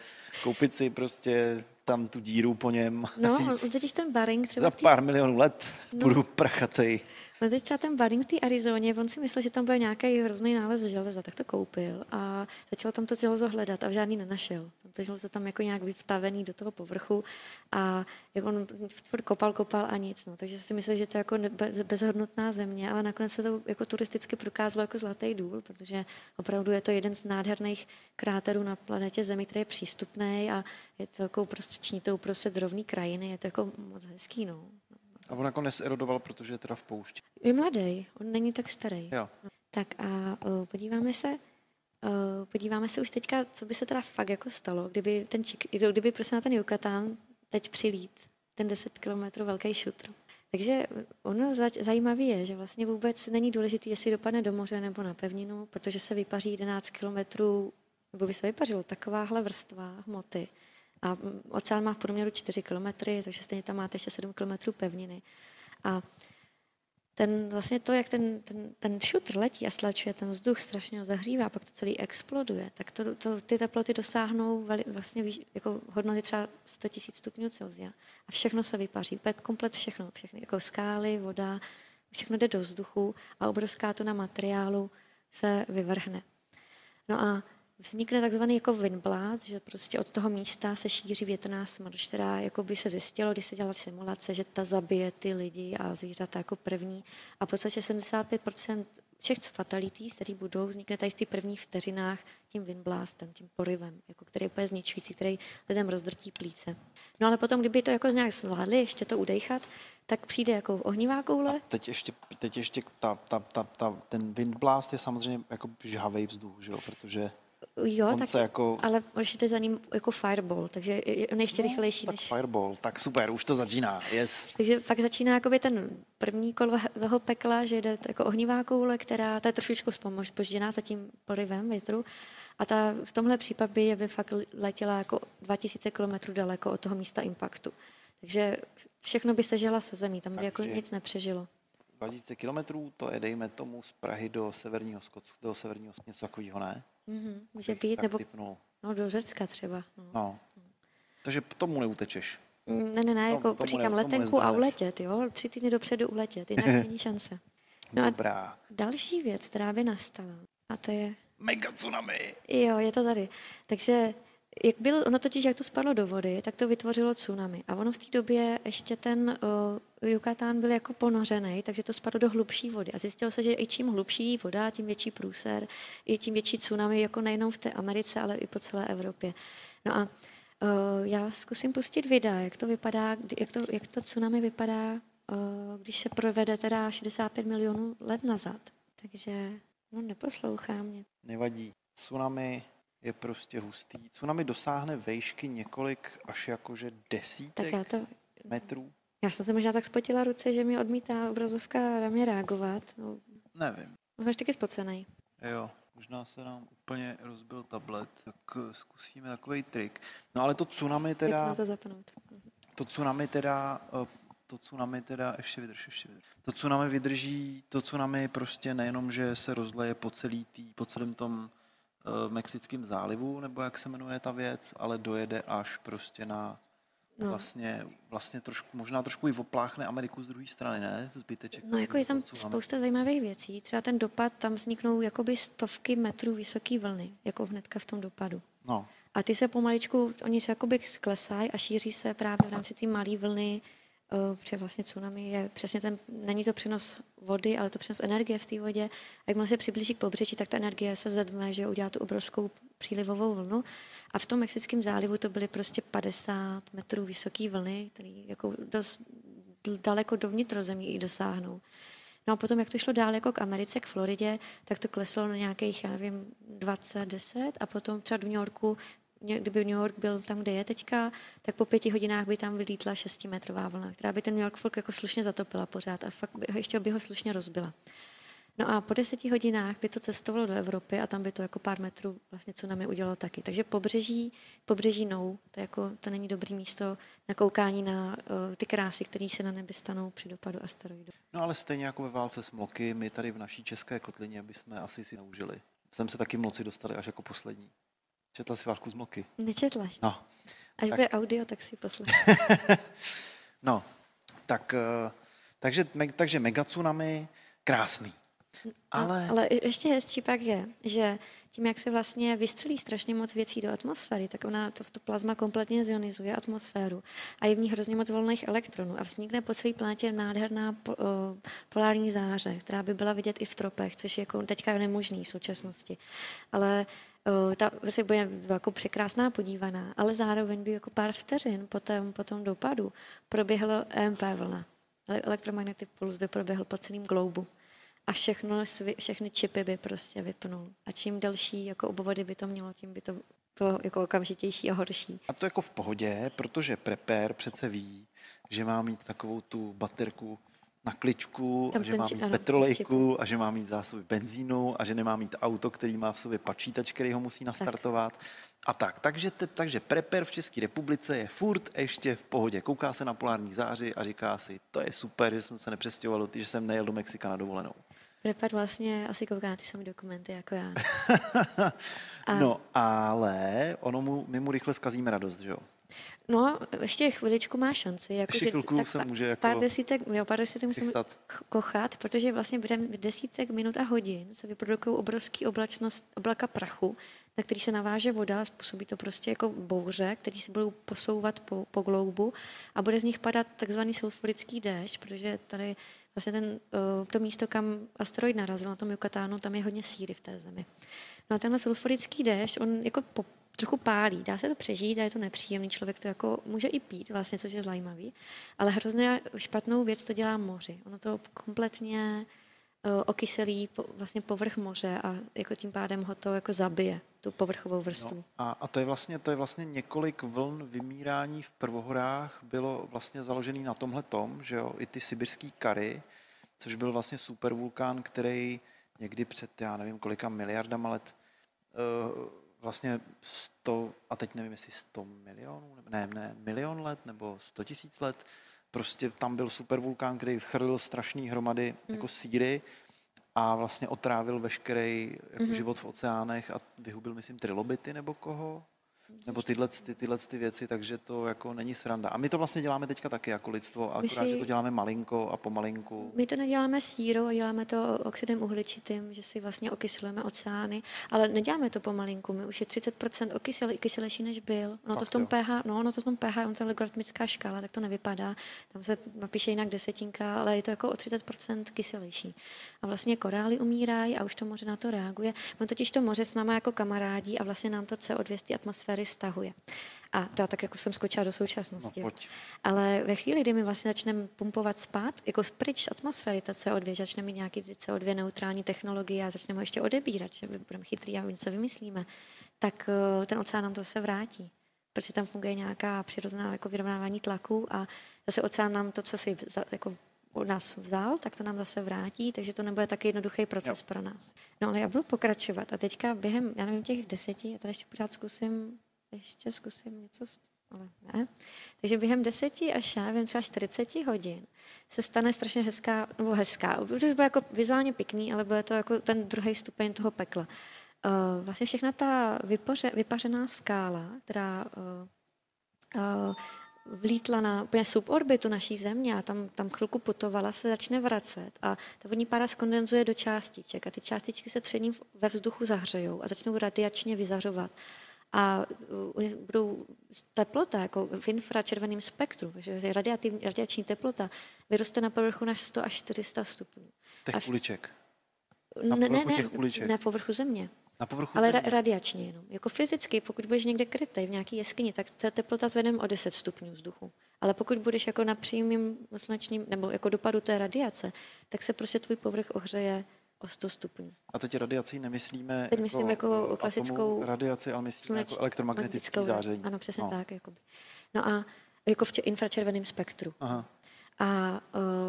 koupit si prostě tam tu díru po něm. No, říct, ten Baring třeba... Za pár milionů let no. budu prachatej. No teď třeba ten Baring v té Arizoně, on si myslel, že tam bude nějaký hrozný nález železa, tak to koupil a začal tam to železo hledat a žádný nenašel. To železo tam jako nějak vyvtavený do toho povrchu a jak on furt kopal, kopal a nic. No. Takže si myslel, že to je jako bezhodnotná země, ale nakonec se to jako turisticky prokázalo jako zlatý důl, protože opravdu je to jeden z nádherných kráterů na planetě Zemi, který je přístupný a je to jako uprostřed, to uprostřed rovný krajiny, je to jako moc hezký. No. A on nakonec erodoval, protože je teda v poušti. Je mladý, on není tak starý. Jo. Tak a uh, podíváme se, uh, podíváme se už teďka, co by se teda fakt jako stalo, kdyby ten čik, kdyby prostě na ten Yucatán teď přilít, ten 10 kilometrů velký šutr. Takže ono zajímavé je, že vlastně vůbec není důležité, jestli dopadne do moře nebo na pevninu, protože se vypaří 11 kilometrů, nebo by se vypařilo takováhle vrstva hmoty, a oceán má v průměru 4 kilometry, takže stejně tam máte ještě 7 kilometrů pevniny. A ten, vlastně to, jak ten, ten, ten šutr letí a stlačuje ten vzduch, strašně ho zahřívá, pak to celý exploduje, tak to, to, ty teploty dosáhnou veli, vlastně jako hodnoty třeba 100 000 stupňů Celsia. A všechno se vypaří, úplně komplet všechno, všechny, jako skály, voda, všechno jde do vzduchu a obrovská tona materiálu se vyvrhne. No a vznikne takzvaný jako windblast, že prostě od toho místa se šíří větrná smrš, která jako by se zjistilo, když se dělala simulace, že ta zabije ty lidi a zvířata jako první. A v podstatě 75% všech fatalití, které budou, vznikne tady v těch prvních vteřinách tím windblastem, tím porivem, jako který je úplně zničující, který lidem rozdrtí plíce. No ale potom, kdyby to jako nějak zvládli, ještě to udejchat, tak přijde jako ohnivá koule. Teď ještě, teď ještě ta, ta, ta, ta, ten windblast je samozřejmě jako žhavej vzduch, že jo? protože Jo, on tak, se jako... ale ještě za ním jako fireball, takže on ještě no, rychlejší tak než... fireball, tak super, už to začíná, yes. Takže pak začíná jakoby ten první kolo toho pekla, že jde jako ohnivá koule, která, ta je trošičku spožděná za tím porivem větru, a ta v tomhle případě by fakt letěla jako 2000 km daleko od toho místa impaktu. Takže všechno by se žela se zemí, tam by jako nic nepřežilo. 2000 kilometrů, to je dejme tomu z Prahy do severního Skotska, do severního něco takového, ne? Mm-hmm, může být, nebo typnul. no, do Řecka třeba. No. no. Takže tomu neutečeš. Mm, ne, ne, ne, jako tomu říkám ne, letenku a uletět, jo, tři týdny dopředu uletět, jinak není šance. No Dobrá. A další věc, která by nastala, a to je... Mega tsunami. Jo, je to tady. Takže jak byl, ono totiž, jak to spadlo do vody, tak to vytvořilo tsunami. A ono v té době ještě ten uh, Yucatán byl jako ponořený, takže to spadlo do hlubší vody. A zjistilo se, že i čím hlubší voda, tím větší průser, i tím větší tsunami, jako nejenom v té Americe, ale i po celé Evropě. No a uh, já zkusím pustit videa, jak to vypadá, jak to, jak to tsunami vypadá, uh, když se provede teda 65 milionů let nazad. Takže no, neposlouchá mě. Nevadí. Tsunami je prostě hustý. Tsunami dosáhne vejšky několik až jakože desítek tak já to... metrů. Já jsem se možná tak spotila ruce, že mi odmítá obrazovka na mě reagovat. No, Nevím. máš taky spocený. Jo, možná se nám úplně rozbil tablet, tak eh, zkusíme takový trik. No ale to tsunami teda, Jak to zapnout? to tsunami teda, eh, to tsunami teda, ještě vydrž, ještě vydrž. To tsunami vydrží, to tsunami prostě nejenom, že se rozleje po celý tý, po celém tom uh, Mexickém zálivu, nebo jak se jmenuje ta věc, ale dojede až prostě na No. vlastně, vlastně trošku, možná trošku i opláchne Ameriku z druhé strany, ne? Zbyteček. No jako je tam spousta zajímavých věcí. Třeba ten dopad, tam vzniknou jakoby stovky metrů vysoké vlny, jako hnedka v tom dopadu. No, A ty se pomaličku, oni se jakoby sklesají a šíří se právě v rámci té malé vlny, protože vlastně tsunami je přesně ten, není to přenos vody, ale to přenos energie v té vodě. A jakmile se přiblíží k pobřeží, tak ta energie se zedme, že udělá tu obrovskou přílivovou vlnu. A v tom Mexickém zálivu to byly prostě 50 metrů vysoké vlny, které jako dost daleko dovnitř zemí i dosáhnou. No a potom, jak to šlo dál jako k Americe, k Floridě, tak to kleslo na nějakých, já nevím, 20, 10 a potom třeba do New Yorku, kdyby New York byl tam, kde je teďka, tak po pěti hodinách by tam vylítla šestimetrová vlna, která by ten New York fakt jako slušně zatopila pořád a fakt by, ještě by ho slušně rozbila. No a po deseti hodinách by to cestovalo do Evropy a tam by to jako pár metrů vlastně tsunami udělalo taky. Takže pobřeží, pobřeží nou, to, jako, to není dobrý místo na koukání na uh, ty krásy, které se na nebi stanou při dopadu asteroidu. No ale stejně jako ve válce s mloky, my tady v naší české kotlině bychom asi si neužili. Sem se taky mloci dostali až jako poslední. Četla si Vášku z mloky? Nečetla. No, Až tak- bude audio, tak si poslech. no, tak, eh, takže, takže megatsunami, krásný. Ale, Ale je- ještě hezčí pak je, že tím, jak se vlastně vystřelí strašně moc věcí do atmosféry, tak ona to, to plazma kompletně zionizuje atmosféru a je v ní hrozně moc volných elektronů a vznikne po celé planetě nádherná po, o, polární záře, která by byla vidět i v tropech, což je jako teďka nemožný v současnosti. Ale o, ta vlastně bude jako překrásná podívaná, ale zároveň by jako pár vteřin po tom, po tom dopadu proběhlo EMP vlna. Ele- Elektromagnetic puls by proběhl po celém globu a všechno, všechny čipy by prostě vypnul. A čím delší jako obvody by to mělo, tím by to bylo jako okamžitější a horší. a to jako v pohodě, protože prepper přece ví, že má mít takovou tu baterku na kličku, Tam a že ten má či- mít ano, petrolejku a že má mít zásoby benzínu a že nemá mít auto, který má v sobě počítač, který ho musí nastartovat. A tak, takže, te, takže prepper v České republice je furt ještě v pohodě. Kouká se na polární záři a říká si, to je super, že jsem se nepřestěhoval, že jsem nejel do Mexika na dovolenou. Prepad vlastně asi kouká na ty samé dokumenty jako já. A- No, ale ono mu, my mu rychle zkazíme radost, že jo? No, ještě chviličku má šanci. Jako, Ještě že chvilku tak se může jako pár desítek, jo, pár desítek musím kochat, protože vlastně během desítek minut a hodin se vyprodukují obrovský oblačnost, oblaka prachu, na který se naváže voda, způsobí to prostě jako bouře, který se budou posouvat po, po gloubu a bude z nich padat takzvaný sulfurický déšť, protože tady vlastně ten, eh, to místo, kam asteroid narazil na tom Yucatánu, tam je hodně síry v té zemi. No a tenhle sulfurický déšť, on jako po, trochu pálí, dá se to přežít a je to nepříjemný, člověk to jako může i pít vlastně, což je zajímavý, ale hrozně špatnou věc to dělá moři. Ono to kompletně uh, okyselí po, vlastně povrch moře a jako tím pádem ho to jako zabije, tu povrchovou vrstvu. No, a, a to je vlastně to je vlastně několik vln vymírání v prvohorách bylo vlastně založený na tomhle tom, že jo, i ty sibirský kary, což byl vlastně supervulkán, který někdy před, já nevím, kolika miliardama let uh, vlastně 100, a teď nevím, jestli 100 milionů, ne, ne, milion let nebo 100 tisíc let, prostě tam byl supervulkán, který chrlil strašný hromady jako síry a vlastně otrávil veškerý jako Mhm. život v oceánech a vyhubil, myslím, trilobity nebo koho? Nebo tyhle, ty, tyhle ty věci, takže to jako není sranda. A my to vlastně děláme teďka taky jako lidstvo, akorát, si- že to děláme malinko a pomalinku. My to neděláme sírou, a děláme to oxidem uhličitým, že si vlastně okyselujeme oceány, ale neděláme to pomalinku. My už je 30% okysel, kyselější, než byl. Ono to v tom jo. pH, no, ono to v tom pH, on to logaritmická škála, tak to nevypadá. Tam se napíše jinak desetinka, ale je to jako o 30% kyselější. A vlastně korály umírají a už to moře na to reaguje. On totiž to moře s náma jako kamarádí a vlastně nám to CO2 z té atmosféry stahuje. A to já tak jako jsem skočila do No, současnosti. pojď. Ale ve chvíli, kdy my vlastně začneme pumpovat spát, jako pryč z atmosféry, ta CO2, že začneme mít nějaký CO2 neutrální technologie a začneme ho ještě odebírat, že budeme chytrý a něco vymyslíme, tak eh, ten oceán nám to se vrátí. Protože tam funguje nějaká přirozená jako vyrovnávání tlaku a zase oceán nám to, co si za, jako od nás vzal, tak to nám zase vrátí, takže to nebude tak jednoduchý proces jo. pro nás. No ale já budu pokračovat a teďka během, já nevím, těch deseti, já tady ještě pořád zkusím, ještě zkusím něco, ale ne. Takže během deseti až já nevím, třeba 40 hodin se stane strašně hezká, nebo hezká, protože bude jako vizuálně pěkný, ale bude to jako ten druhý stupeň toho pekla. Uh, vlastně všechna ta vypoře, vypařená skála, která uh, uh, vlítla na úplně suborbitu naší země a tam, tam chvilku putovala, se začne vracet a ta vodní pára skondenzuje do částiček a ty částičky se třením ve vzduchu zahřejou a začnou radiačně vyzařovat. A budou teplota, jako v infračerveném spektru, že radiační teplota vyroste na povrchu na 100 až 400 stupňů. Těch kuliček. Na ne, ne, ne, na povrchu země. Na povrchu Ale země. ra- radiačně jenom. Jako fyzicky, pokud budeš někde krytej v nějaké jeskyni, tak ta teplota zvedem o 10 stupňů vzduchu. Ale pokud budeš jako na přímým slunečním, nebo jako dopadu té radiace, tak se prostě tvůj povrch ohřeje o 100 stupňů. A teď radiací nemyslíme Teď myslím jako eh, klasickou radiaci, ale myslíme jako elektromagnetické záření. Ano, přesně no. tak. Jakoby. No a jako v če- infračerveném spektru. Aha. A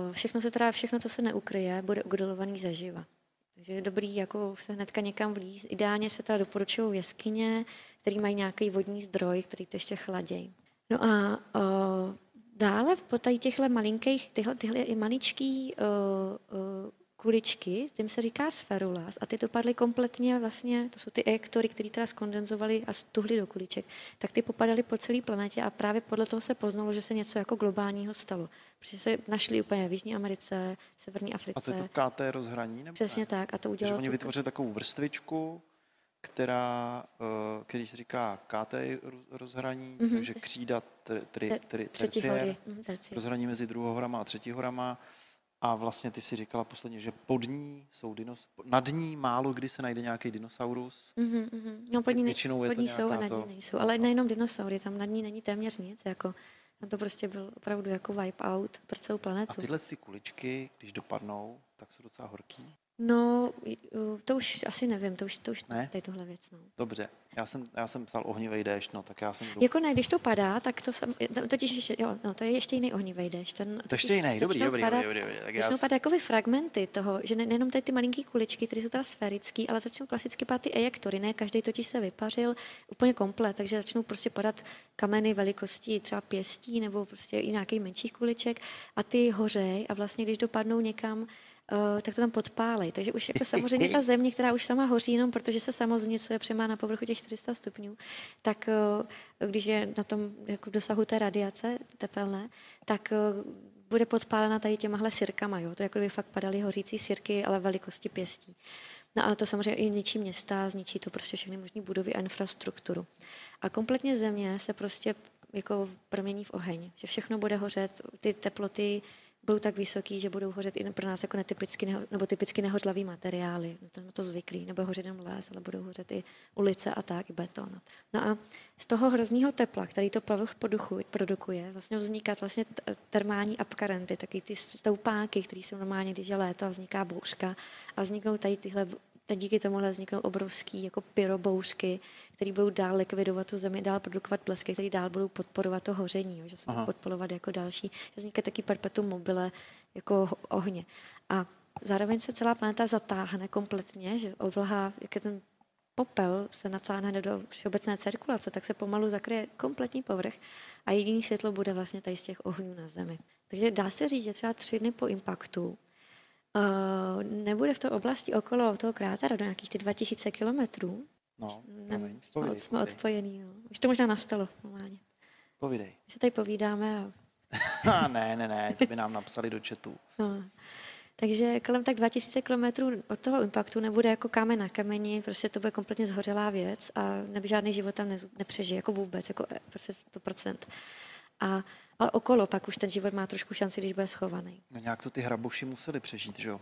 uh, všechno se teda, všechno, co se neukryje, bude ugrilovaný zaživa. Takže je dobrý jako se hnedka někam vlíz. Ideálně se teda doporučují jeskyně, které mají nějaký vodní zdroj, který to ještě chladějí. No a uh, dále v potají těchto malinkých, tyhle, tyhle i maličký uh, uh, kuličky, tím se říká sferulas a ty dopadly kompletně vlastně, to jsou ty ektory, které teda skondenzovaly a stuhly do kuliček, tak ty popadaly po celé planetě a právě podle toho se poznalo, že se něco jako globálního stalo. Protože se našli úplně v Jižní Americe, Severní A Africe. to je to KT rozhraní? Nebo Přesně ne? tak. A to Takže udělalo oni tu- vytvořili takovou vrstvičku, která, eh, který se říká KT roz- rozhraní, Mhm, takže křída tri, tri, tri, třetí terciér. Mhm, terciér. rozhraní mezi druhohorama a třetihorama. A vlastně ty si říkala posledně, že pod ní jsou dinos, nad ní málo kdy se najde nějaký dinosaurus. Mhm, mhm. No pod ní, Většinou je pod to ní jsou a nad to- ní nejsou. Ale nejenom dinosaury, tam nad ní není téměř nic. Jako, tam to prostě byl opravdu jako wipe out pro celou A planetu. tyhle ty kuličky, když dopadnou, tak jsou docela horký. No, to už asi nevím, to už, to už Ne? tady tohle věc. No. Dobře, já jsem, já jsem psal ohnivý déšť, no, tak já jsem... Jako ne, když to padá, tak to to- totiž jo, no, to je ještě jiný ohnivý déšť. Ten, To ještě jiný, dobrý, dobrý, padat, dobrý, dobrý, tak já Začnou s- padat jakoby fragmenty toho, že ne, nejenom tady ty malinký kuličky, které jsou teda sférický, ale začnou klasicky padat ty ejektory, ne? Každý totiž se vypařil úplně komplet, takže začnou prostě padat kameny velikosti třeba pěstí nebo prostě i nějaký menší kuliček a ty hořej a vlastně když dopadnou někam, tak to tam podpálej. Takže už jako samozřejmě ta země, která už sama hoří jenom protože se samoznicuje přemá na povrchu těch 400 stupňů, tak uh, když je na tom jako v dosahu té radiace tepelné, tak uh, bude podpálena tady těmahle sirkama. Jo? To jako by fakt padaly hořící sirky, ale velikosti pěstí. No ale to samozřejmě i ničí města, zničí to prostě všechny možné budovy a infrastrukturu. A kompletně země se prostě jako promění v oheň, že všechno bude hořet, ty teploty budou tak vysoký, že budou hořet i pro nás jako netypicky neho, nebo typicky nehořlavý materiály. No to jsme to zvyklí, nebo hořet jenom les, ale budou hořet i ulice a tak, i beton. No a z toho hrozného tepla, který to poduchu, produkuje, vlastně vznikat vlastně termální apkarenty, taky ty stoupáky, které jsou normálně, když je léto a vzniká bouřka a vzniknou tady tyhle teď díky tomuhle vzniknou obrovský jako pyrobouřky, které budou dál likvidovat tu zemi, dál produkovat blesky, které dál budou podporovat to hoření, jo, že se budou podporovat jako další. Že vzniká taky perpetuum mobile jako ohně. A zároveň se celá planeta zatáhne kompletně, že obloha, jak je ten popel se nacáhne do všeobecné cirkulace, tak se pomalu zakryje kompletní povrch a jediný světlo bude vlastně tady z těch ohňů na Zemi. Takže dá se říct, že třeba tři dny po impaktu Uh, nebude v té oblasti okolo toho krátera do nějakých ty 2000 kilometrů. No, Ne- promiň, povídej, jsme povídej, odpojení. No. Už to možná nastalo normálně. povídej. My se tady povídáme. A, ne, ne, ne, to by nám napsali do chatu. no. Takže kolem tak 2000 kilometrů od toho impaktu nebude jako kámen na kameni, prostě to bude kompletně zhořelá věc a neby žádný život tam nepřežije, jako vůbec, jako eh, prostě 100%. A, ale okolo pak už ten život má trošku šanci, když bude schovaný. No nějak to ty hraboši museli přežít, že jo?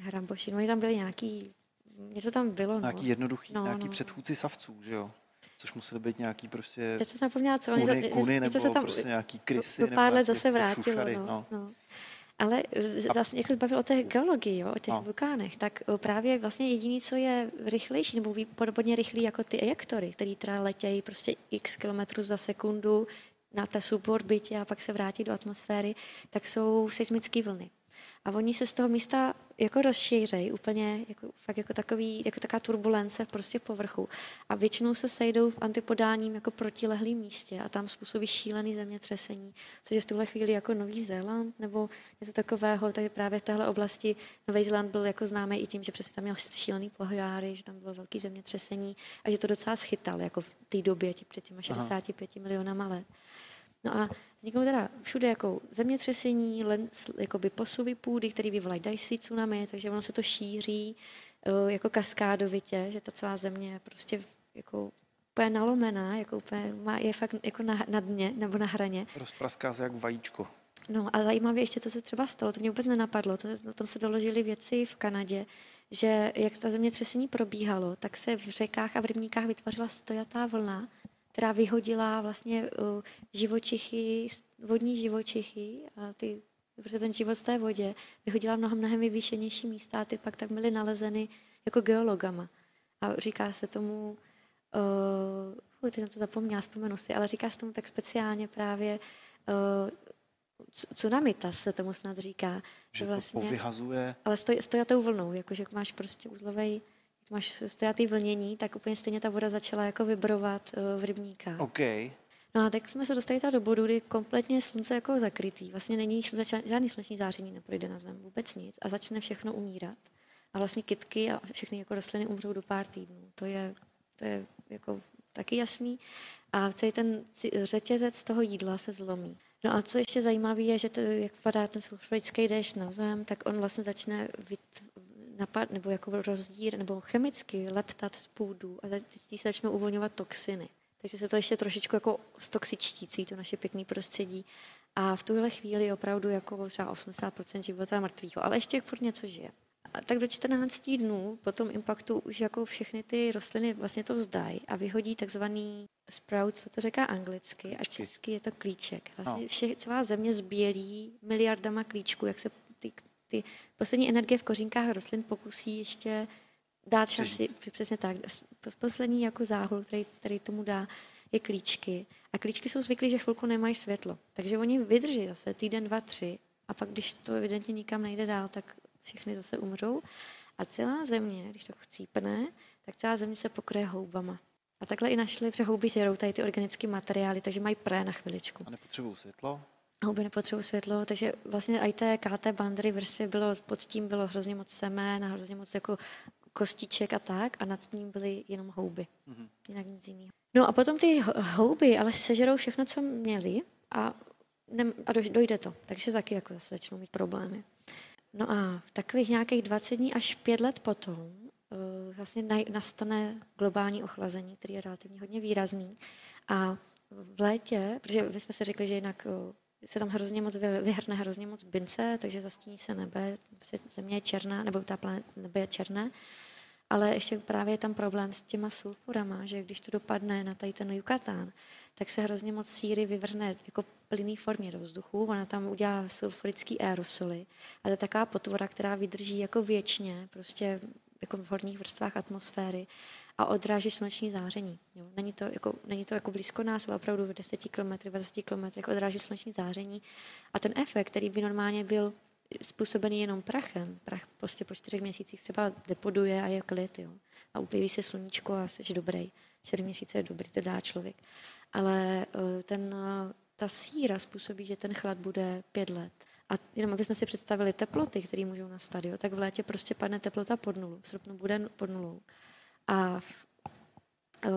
Hramboši, no oni tam byli nějaký, něco tam bylo. No. Nějaký jednoduchý, No, nějaký no. předchůdci savců, že jo? Což museli být nějaký prostě Teď jsem se zapomněla, co kuny, něco- kuny něco nebo se tam prostě nějaký krysy. do nebo pár let nějaký zase vrátilo. šušary, no, no. no. Ale vlastně, jak se zbavil o té geologii, jo, o těch No. vulkánech, tak eh, právě vlastně jediný, co je rychlejší, nebo podobně rychlý jako ty ejektory, který teda letějí prostě x kilometrů za sekundu, na té suborbitě a pak se vrátí do atmosféry, tak jsou seismické vlny. A oni se z toho místa jako rozšířejí úplně, jako, fakt jako, takový, jako taková turbulence prostě povrchu. A většinou se sejdou v antipodálním jako protilehlým místě a tam způsobí šílený zemětřesení, což je v tuhle chvíli jako Nový Zéland nebo něco takového. Takže právě v téhle oblasti Nový Zéland byl jako známý i tím, že přesně tam měl šílený poháry, že tam bylo velký zemětřesení a že to docela schytal jako v té době, před těma 65 Aha. milionama let. No a vzniknou teda všude jako zemětřesení, jakoby posuvy půdy, které vyvolají dajsi tsunami, takže ono se to šíří eh, jako kaskádovitě, že ta celá země je prostě jako úplně nalomená, jako úplně má, je fakt jako na, na dně nebo na hraně. Rozpraská se jak vajíčko. No a zajímavé ještě, co se třeba stalo, to mě vůbec nenapadlo, to, o tom se doložili věci v Kanadě, že jak ta zemětřesení probíhalo, tak se v řekách a v rybníkách vytvořila stojatá vlna, která vyhodila vlastně uh, živočichy, vodní živočichy a ty, protože ten život z té vodě vyhodila mnohem, mnohem vyvýšenější místa a ty pak tak byly nalezeny jako geologama. A říká se tomu, uh, teď jsem to zapomněla, vzpomenu si, ale říká se tomu tak speciálně právě uh, tsunamita se tomu snad říká. Že vlastně, to povyhazuje. Ale stoj, stojatou vlnou, jakože máš prostě uzlovej máš stojatý vlnění, tak úplně stejně ta voda začala jako vybrovat uh, v rybníkách. Okay. No a tak jsme se dostali do bodu, kdy kompletně slunce jako zakrytý. Vlastně není žádný sluneční záření neprojde na zem, vůbec nic a začne všechno umírat. A vlastně kitky a všechny jako rostliny umřou do pár týdnů. To je, to je jako taky jasný. A celý ten řetězec toho jídla se zlomí. No a co ještě zajímavé je, že to, jak padá ten sulfurický déšť na zem, tak on vlastně začne napad, nebo jako rozdír, nebo chemicky leptat z půdu a z se začnou uvolňovat toxiny. Takže se to ještě trošičku jako stoxičtící, to naše pěkné prostředí. A v tuhle chvíli opravdu jako třeba 80% života mrtvého, ale ještě furt něco žije. A tak do 14 dnů po tom impaktu už jako všechny ty rostliny vlastně to vzdají a vyhodí takzvaný sprout, co to říká anglicky, a česky je to klíček. Vlastně no. vše, celá země zbělí miliardama klíčků, jak se ty ty poslední energie v kořínkách rostlin pokusí ještě dát šanci, přesně tak, poslední jako záhul, který, který tomu dá, je klíčky. A klíčky jsou zvyklí, že chvilku nemají světlo. Takže oni vydrží zase týden, dva, tři. A pak, když to evidentně nikam nejde dál, tak všechny zase umřou. A celá země, když to chcípne, tak celá země se pokryje houbama. A takhle i našli, protože houby žerou tady ty organické materiály, takže mají pré na chviličku. A nepotřebují světlo? Houby nepotřebují světlo, takže vlastně i té KT bandry vrstvě bylo, pod tím bylo hrozně moc semen a hrozně moc jako kostiček a tak a nad ním byly jenom houby, mm-hmm. jinak nic jiného. No a potom ty houby ale sežerou všechno, co měli a, ne, a dojde to, takže taky jako zase začnou mít problémy. No a v takových nějakých 20 dní až 5 let potom uh, vlastně nastane globální ochlazení, který je relativně hodně výrazný a v létě, protože my jsme si řekli, že jinak uh, se tam hrozně moc vyhrne hrozně moc bince, takže zastíní se nebe, země je černá, nebo ta planeta nebe je černé, ale ještě právě je tam problém s těma sulfurama, že když to dopadne na tady ten Yucatán, tak se hrozně moc síry vyvrhne jako plynný formě do vzduchu, ona tam udělá sulfurický aerosoly a to je taková potvora, která vydrží jako věčně, prostě jako v horních vrstvách atmosféry a odráží sluneční záření. Jo. Není, to jako, není to jako blízko nás, ale opravdu v 10 km, 20 km odráží sluneční záření. A ten efekt, který by normálně byl způsobený jenom prachem, prach prostě po čtyřech měsících třeba depoduje a je klid, jo. A upliví se sluníčko a jsi dobrý. Čtyři měsíce je dobrý, to dá člověk. Ale eh, ten, eh, ta síra způsobí, že ten chlad bude pět let. A jenom aby jsme si představili teploty, které můžou nastat, jo, tak v létě prostě padne teplota pod nulu, v srpnu bude pod nulou. A v,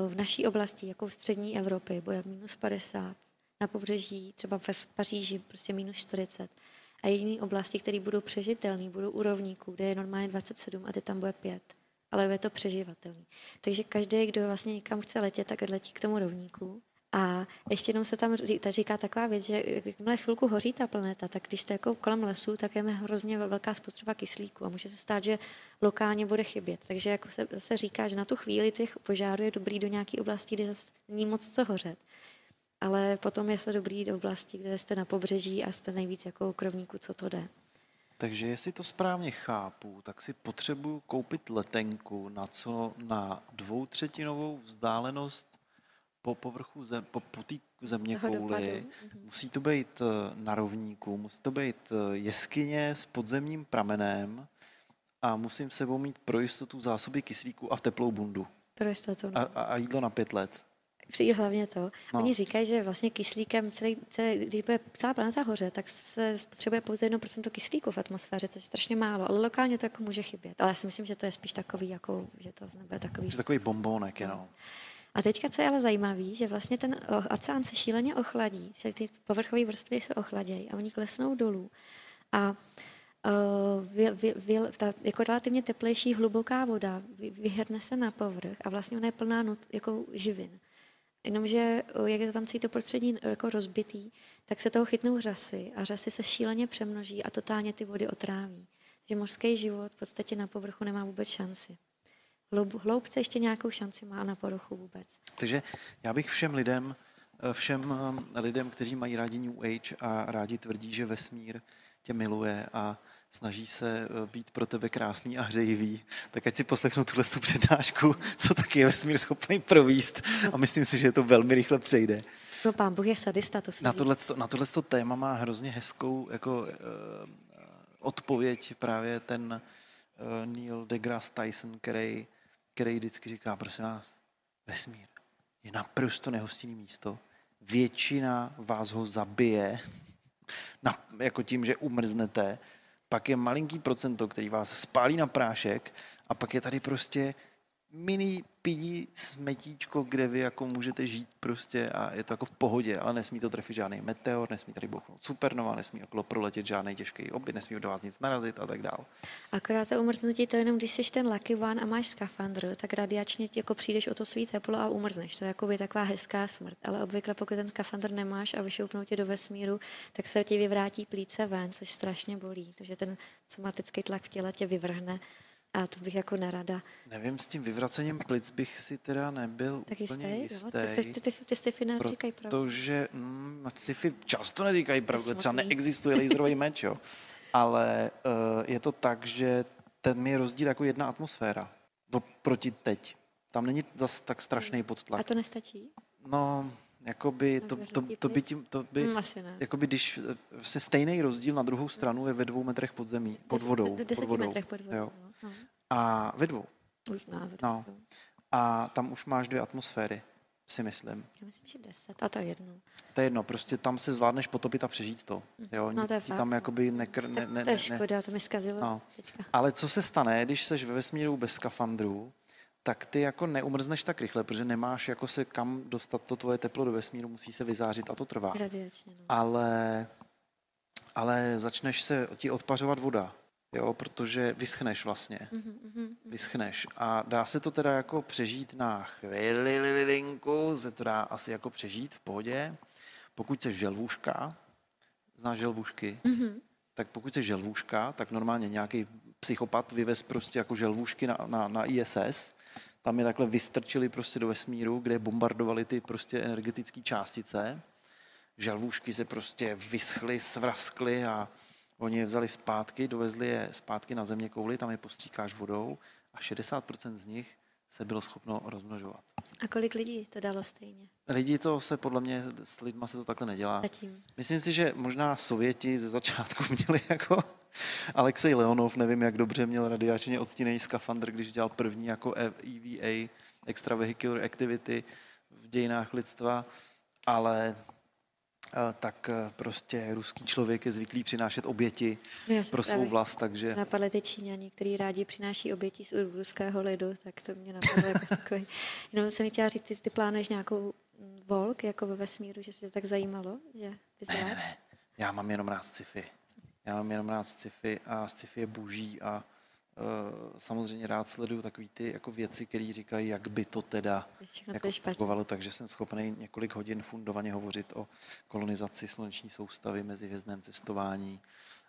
v naší oblasti, jako v střední Evropě, bude minus 50, na pobřeží, třeba ve Paříži, prostě minus 40. A jediné oblasti, které budou přežitelné, budou u rovníků, kde je normálně 27 a ty tam bude 5. Ale je to přeživatelný. Takže každý, kdo vlastně někam chce letět, tak letí k tomu rovníku a ještě jenom se tam říká, říká taková věc, že jakmile chvilku hoří ta planeta, tak když jste jako kolem lesů, tak je hrozně velká spotřeba kyslíku a může se stát, že lokálně bude chybět. Takže jako se, se říká, že na tu chvíli těch požárů je dobrý do nějaké oblasti, kde zase není moc co hořet. Ale potom je se dobrý do oblasti, kde jste na pobřeží a jste nejvíc jako krovníku, co to jde. Takže jestli to správně chápu, tak si potřebuju koupit letenku na co na dvoutřetinovou vzdálenost po povrchu zem, po, po té země kouli, dopadu, mhm. musí to být eh, na rovníku, musí to být eh, jeskyně s podzemním pramenem a musím sebou mít pro jistotu zásoby kyslíku a v teplou bundu. Pro jistotu. A, No. a, a jídlo na pět let. Přijde hlavně to. No. No. Oni říkají, že vlastně kyslíkem, celý, celý, když bude celá planeta hoře, tak se spotřebuje pouze 1% kyslíku v atmosféře, což je strašně málo. Ale lokálně to jako může chybět. Ale já si myslím, že to je spíš takový, jako, že to nebude takový. Takový bombónek jenom. A teďka, co je ale zajímavé, že vlastně ten o- oceán se šíleně ochladí, se ty povrchové vrstvy se ochladějí a oni klesnou dolů. A uh, vy, vy, vy, ta jako relativně teplejší hluboká voda vy, vyhrne se na povrch a vlastně ona je plná nut, jako živin. Jenomže, o, jak je to tam celý to prostředí jako rozbitý, tak se toho chytnou řasy a řasy se šíleně přemnoží a totálně ty vody otráví. Že mořský život v podstatě na povrchu nemá vůbec šanci. Hloub, hloubce ještě nějakou šanci má na povrchu vůbec. Takže já bych všem lidem, eh, všem eh, lidem, kteří mají rádi New Age a rádi tvrdí, že vesmír tě miluje a snaží se eh, být pro tebe krásný a hřejivý, tak ať si poslechnou tuhle tu přednášku, co taky je vesmír schopný províst a myslím si, že to velmi rychle přejde. No pán Bůh je sadista, to si Na ví. tohleto, na tohleto téma má hrozně hezkou jako, uh, odpověď právě ten uh, Neil deGrasse Tyson, který, který vždycky říká, prosím vás, vesmír je naprosto nehostinný místo. Většina vás ho zabije, na, jako tím, že umrznete, pak je malinký procento, který vás spálí na prášek a pak je tady prostě mini pidí smetíčko, kde vy jako můžete žít prostě a je to jako v pohodě, ale nesmí to trefit žádný meteor, nesmí tady bouchnout supernova, nesmí okolo proletět žádný těžký objekt, nesmí do vás nic narazit a tak dál. Akorát to umrznutí to jenom, když jsi ten lucky one a máš skafandr, tak radiačně jako přijdeš o to svý teplo a umrzneš. To je jako by taková hezká smrt. Ale obvykle, pokud ten skafandr nemáš a vyšoupnou tě do vesmíru, tak se ti vyvrátí plíce ven, což strašně bolí. Takže ten somatický tlak v těle tě vyvrhne a to bych jako nerada. Nevím, s tím vyvracením plic bych si teda nebyl Tak úplně jistý, jistý. jo? Tak ty, ty, ty, sci-fi neříkají pravdu. Protože mm, sci-fi často neříkají pravdu, třeba neexistuje laserový meč, jo. Ale uh, je to tak, že ten je rozdíl jako jedna atmosféra oproti teď. Tam není zas tak strašný A podtlak. to nestačí? No, jakoby to, to, to, by tím, to by, Hmm, asi ne. jakoby když eh, se stejný rozdíl na druhou stranu je ve dvou metrech pod zemí, pod vodou. Do pod deseti vodou. metrech pod vodou. Jo. No. A ve dvou. Už návod. No. A tam už máš dvě atmosféry, si myslím. Já myslím, že deset. A to je jedno. To je jedno, prostě tam se zvládneš potopit a přežít to. Jo, No, to je fakt, tam no. jakoby nekr, ne, ne, to je škoda, to mi zkazilo No. teďka. Ale co se stane, když seš ve vesmíru bez skafandru, tak ty jako neumrzneš tak rychle, protože nemáš jako se kam dostat to tvoje teplo do vesmíru, musí se vyzářit a to trvá. Radiačně, no. Ale, ale začneš se ti odpařovat voda, jo, protože vyschneš vlastně. Mhm, mhm. Vyschneš. A dá se to teda jako přežít na chvíli, lilinku, se to dá asi jako přežít v pohodě. Pokud se želvůška, znáš želvůšky, Mhm. tak pokud se želvůška, tak normálně nějaký psychopat vyvez prostě jako želvůšky na, na, na ISS, tam je takhle vystrčili prostě do vesmíru, kde bombardovali ty prostě energetické částice. Želvůšky se prostě vyschly, svraskly a oni je vzali zpátky, dovezli je zpátky na země kouli, tam je postříkáš vodou a 60% z nich se bylo schopno rozmnožovat. A kolik lidí to dalo stejně? Lidi to se podle mě, s lidma se to takhle nedělá. Zatím. Myslím si, že možná Sověti ze začátku měli jako Alexej Leonov, nevím, jak dobře měl radiačně odstínený skafandr, když dělal první jako EVA, Extravehicular Activity v dějinách lidstva, ale tak eh, prostě ruský člověk je zvyklý přinášet oběti No pro svou vlast, takže napadly ty Číňani, který rádi přináší oběti z ruského lidu, tak to mě napadlo jako takový. Jenom jsem chtěla říct, ty, ty plánuješ nějakou volk jako ve vesmíru, že se tě tak zajímalo, že bys ne, ne, ne, já mám jenom rád sci-fi. Já mám jenom rád sci-fi a sci-fi je boží a samozřejmě rád sleduju takové ty jako věci, které říkají, jak by to teda Všechno, jako fungovalo, takže jsem schopný několik hodin fundovaně hovořit o kolonizaci sluneční soustavy, mezihvězdném cestování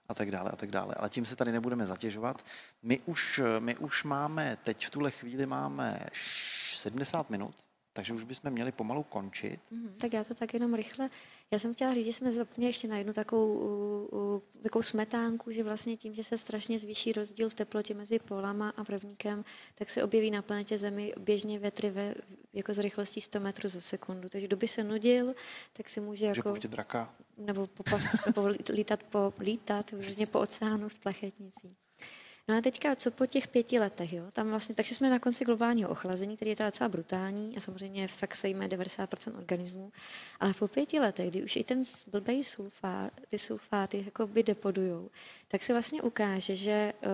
a tak dále a tak dále. Ale tím se tady nebudeme zatěžovat. My už, my už máme, teď v tuhle chvíli máme š- 70 minut takže už bychom měli pomalu končit. Mm, tak já to tak jenom rychle. Já jsem chtěla říct, že jsme zapomněli ještě na jednu takovou, uh, takovou smetánku, že vlastně tím, že se strašně zvýší rozdíl v teplotě mezi polama a prvníkem, tak se objeví na planetě Zemi běžně větry ve, jako s rychlostí 100 metrů za sekundu. Takže kdo by se nudil, tak si může, Může jako, pouštět draka. nebo, popa, nebo lítat po, lítat po oceánu s plachetnicí. No a teďka, co po těch pěti letech, jo? Tam vlastně, takže jsme na konci globálního ochlazení, který je teda docela brutální a samozřejmě fakt sejme 90% organismů, ale po pěti letech, kdy už i ten blbej sulfát, ty sulfáty jako by depodujou, tak se vlastně ukáže, že uh,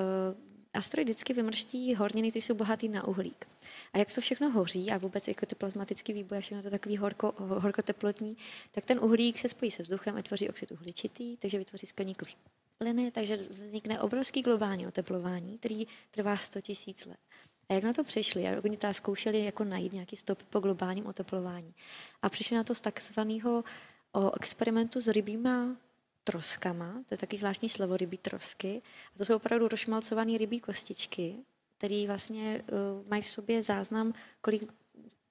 asteroid vždycky vymrští horniny, které jsou bohatý na uhlík. A jak to všechno hoří a vůbec jako ty plazmatický výboj a všechno to takový horko, horkoteplotní, tak ten uhlík se spojí se vzduchem a tvoří oxid uhličitý, takže vytvoří skleníkový plyny, takže vznikne obrovský globální oteplování, který trvá 100 tisíc let. A jak na to přišli? A oni to zkoušeli jako najít nějaký stop po globálním oteplování. A přišli na to z takzvaného experimentu s rybíma troskama, to je taky zvláštní slovo rybí trosky. A to jsou opravdu rozšmalcované rybí kostičky, které vlastně uh, mají v sobě záznam, kolik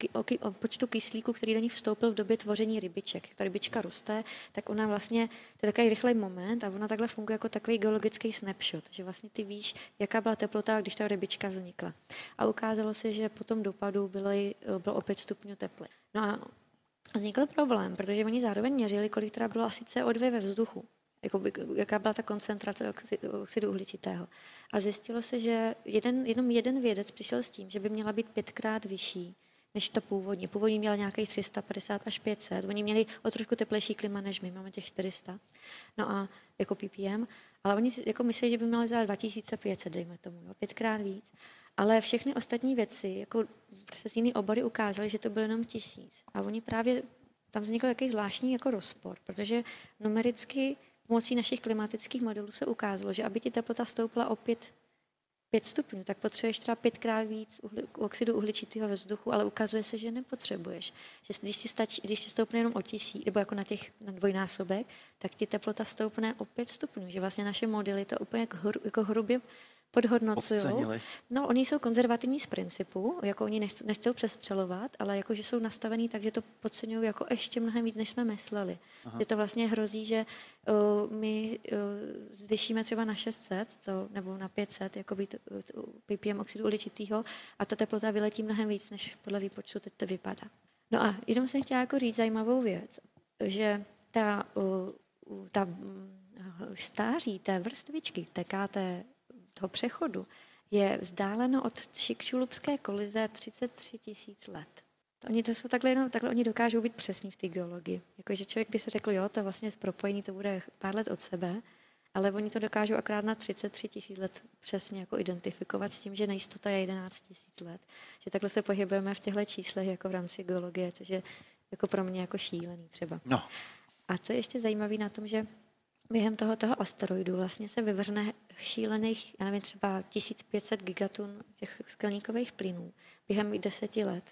o, o počtu kyslíku, který do nich vstoupil v době tvoření rybiček. Ta rybička roste, tak ona vlastně, to je takový rychlej moment a ona takhle funguje jako takový geologický snapshot, že vlastně ty víš, jaká byla teplota, když ta rybička vznikla. A ukázalo se, že po tom dopadu byly, bylo o 5 stupňů teple. No a vznikl problém, protože oni zároveň měřili, kolik teda bylo asi CO2 ve vzduchu jakoby, jaká byla ta koncentrace oxidu, oxidu uhličitého. A zjistilo se, že jeden, jenom jeden vědec přišel s tím, že by měla být pětkrát vyšší než to původní. Původní měla nějakých 350 až 500. Oni měli o trošku teplejší klima než my, máme těch 400. No a jako ppm, ale oni jako myslí, že by měli dělat 2500, dejme tomu, jo, pětkrát víc. Ale všechny ostatní věci, jako se z jiný obory ukázaly, že to bylo jenom tisíc. A oni právě, tam vznikl takový zvláštní jako rozpor, protože numericky pomocí našich klimatických modelů se ukázalo, že aby ti teplota stoupla o 5 5 stupňů, tak potřebuješ třeba pětkrát víc uhli, oxidu uhličitého ve vzduchu, ale ukazuje se, že nepotřebuješ. Že když ti stačí, když ti stoupne jenom o tisíc, nebo jako na těch na dvojnásobek, tak ti teplota stoupne o 5 stupňů. Že vlastně naše modely to úplně jako, hru, jako hrubě podhodnocují. No, oni jsou konzervativní z principu, jako oni nechcou, nechcou přestřelovat, ale jako, že jsou nastavený tak, že to podceňují jako ještě mnohem víc, než jsme mysleli. Aha. Že to vlastně hrozí, že uh, my uh, zvyšíme třeba na 600 to, nebo na 500 jako být, uh, ppm oxidu uhličitého a ta teplota vyletí mnohem víc, než podle výpočtu teď to vypadá. No a jenom jsem chtěla jako říct zajímavou věc, že ta, uh, ta uh, stáří té vrstvičky, TKT toho přechodu je vzdáleno od Šikčulubské kolize 33 tisíc let. Oni to jsou takhle jenom, takhle oni dokážou být přesní v té geologii. Jakože člověk by se řekl, jo, to vlastně je propojení, to bude pár let od sebe, ale oni to dokážou akorát na 33 tisíc let přesně jako identifikovat s tím, že nejistota je 11 tisíc let. Že takhle se pohybujeme v těchto číslech jako v rámci geologie, což je jako pro mě jako šílený třeba. No. A co je ještě zajímavé na tom, že během toho, toho asteroidu vlastně se vyvrhne šílených, já nevím, třeba 1500 gigatun těch skleníkových plynů během i deseti let,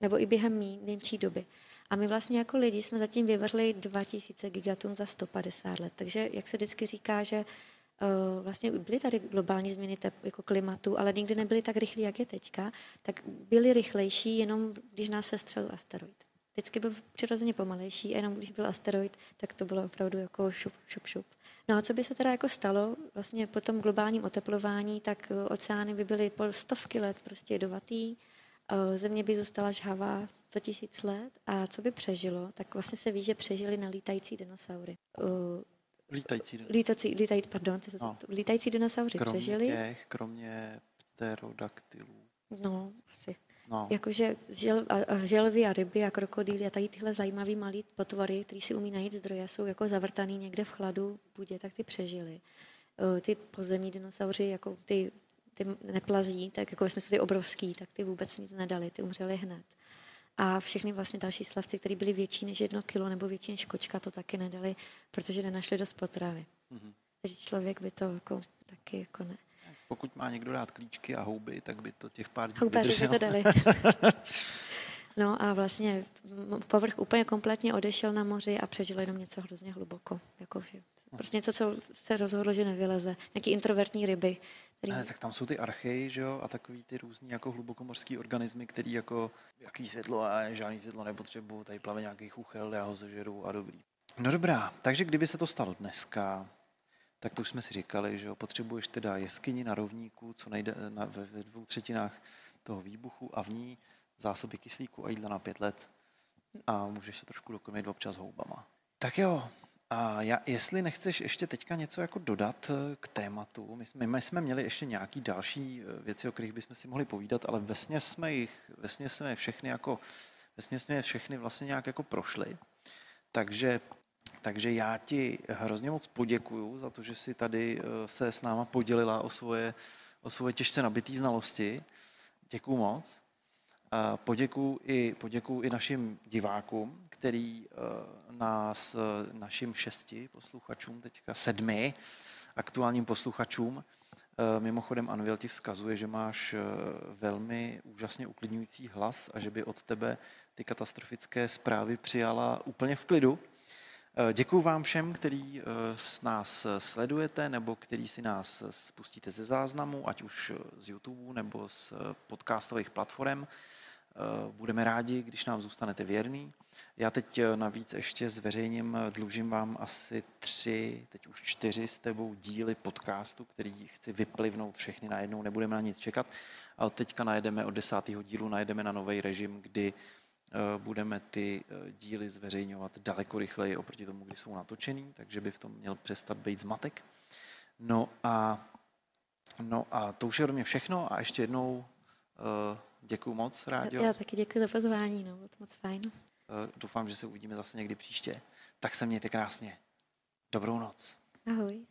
nebo i během menší doby. A my vlastně jako lidi jsme zatím vyvrhli 2000 gigatun za 150 let. Takže, jak se vždycky říká, že uh, vlastně byly tady globální změny jako klimatu, ale nikdy nebyly tak rychlé, jak je teďka, tak byly rychlejší, jenom když nás sestřelil asteroid. Vždycky byl přirozeně pomalejší, a jenom když byl asteroid, tak to bylo opravdu jako šup, šup, šup. No a co by se teda jako stalo vlastně po tom globálním oteplování, tak eh, oceány by byly po stovky let prostě jedovatý, eh, země by zůstala žhavá 100 tisíc let a co by přežilo, tak vlastně se ví, že přežili na lítající dinosaury. Eh, lítající Lítající, lítaj, pardon, no. lítající dinosaury kromě přežili. Těch, kromě pterodaktylů. No, asi. No. Jakože žel, a, a želvy a ryby a krokodýly a tady tyhle zajímavé malé potvory, které si umí najít zdroje, jsou jako zavrtaný někde v chladu budě, tak ty přežily. Ty pozemní dinosauři, jako ty, ty neplazí, tak jako ve smyslu ty obrovský, tak ty vůbec nic nedali, ty umřeli hned. A všechny vlastně další slavci, kteří byli větší než jedno kilo nebo větší než kočka, to taky nedali, protože nenašli dost potravy. Mm-hmm. Takže člověk by to jako taky jako ne, pokud má někdo rád klíčky a houby, tak by to těch pár dní Houbaři to dali. no a vlastně povrch úplně kompletně odešel na moři a přežilo jenom něco hrozně hluboko. Jako, prostě něco, co se rozhodlo, že nevyleze. Nějaký introvertní ryby, který... Ne, tak tam jsou ty archej, že jo, a takový ty různý jako hlubokomorský organismy, který jako, jaký světlo a žádný světlo nepotřebuju, tady plave nějaký chuchel, já ho zežeru a dobrý. No dobrá, takže kdyby se to stalo dneska, tak to už jsme si říkali, že jo, potřebuješ teda jeskyni na rovníku, co najde na, ve, ve dvou třetinách toho výbuchu a v ní zásoby kyslíku a jídla na pět let a můžeš se trošku dokrmit občas houbama. Tak jo, a já, jestli nechceš ještě teďka něco jako dodat eh, k tématu, my jsme, my jsme měli ještě nějaký další eh, věci, o kterých bychom si mohli povídat, ale vesně jsme jich, vesně jsme je všechny jako, vesně jsme všechny vlastně nějak jako prošli. Takže, takže já ti hrozně moc poděkuju za to, že jsi tady eh, se s náma podělila o svoje, o svoje těžce nabitý znalosti. Děkuju moc. Poděkuju i, poděkuju i našim divákům, který eh, nás, eh, našim šesti posluchačům, teďka sedmi aktuálním posluchačům, Mimochodem Anvil ti vzkazuje, že máš velmi úžasně uklidňující hlas a že by od tebe ty katastrofické zprávy přijala úplně v klidu. Děkuji vám všem, který s nás sledujete nebo který si nás spustíte ze záznamu, ať už z YouTube nebo z podcastových platform. Eh, budeme rádi, když nám zůstanete věrný. Já teď eh, navíc ještě zveřejním, eh, dlužím vám asi tři, teď už čtyři s tebou díly podcastu, který chci vyplivnout všechny najednou, nebudeme na nic čekat, ale teďka najedeme od desátého dílu, najedeme na nový režim, kdy budeme ty díly zveřejňovat daleko rychleji oproti tomu, kdy jsou natočený, takže by v tom měl přestat být zmatek. No a, no a to už je ode mě všechno a ještě jednou Děkuji moc, Rádio. Já taky děkuji za pozvání, no, bylo to moc fajn. Eh, doufám, že se uvidíme zase někdy příště. Tak se mějte krásně. Dobrou noc. Ahoj.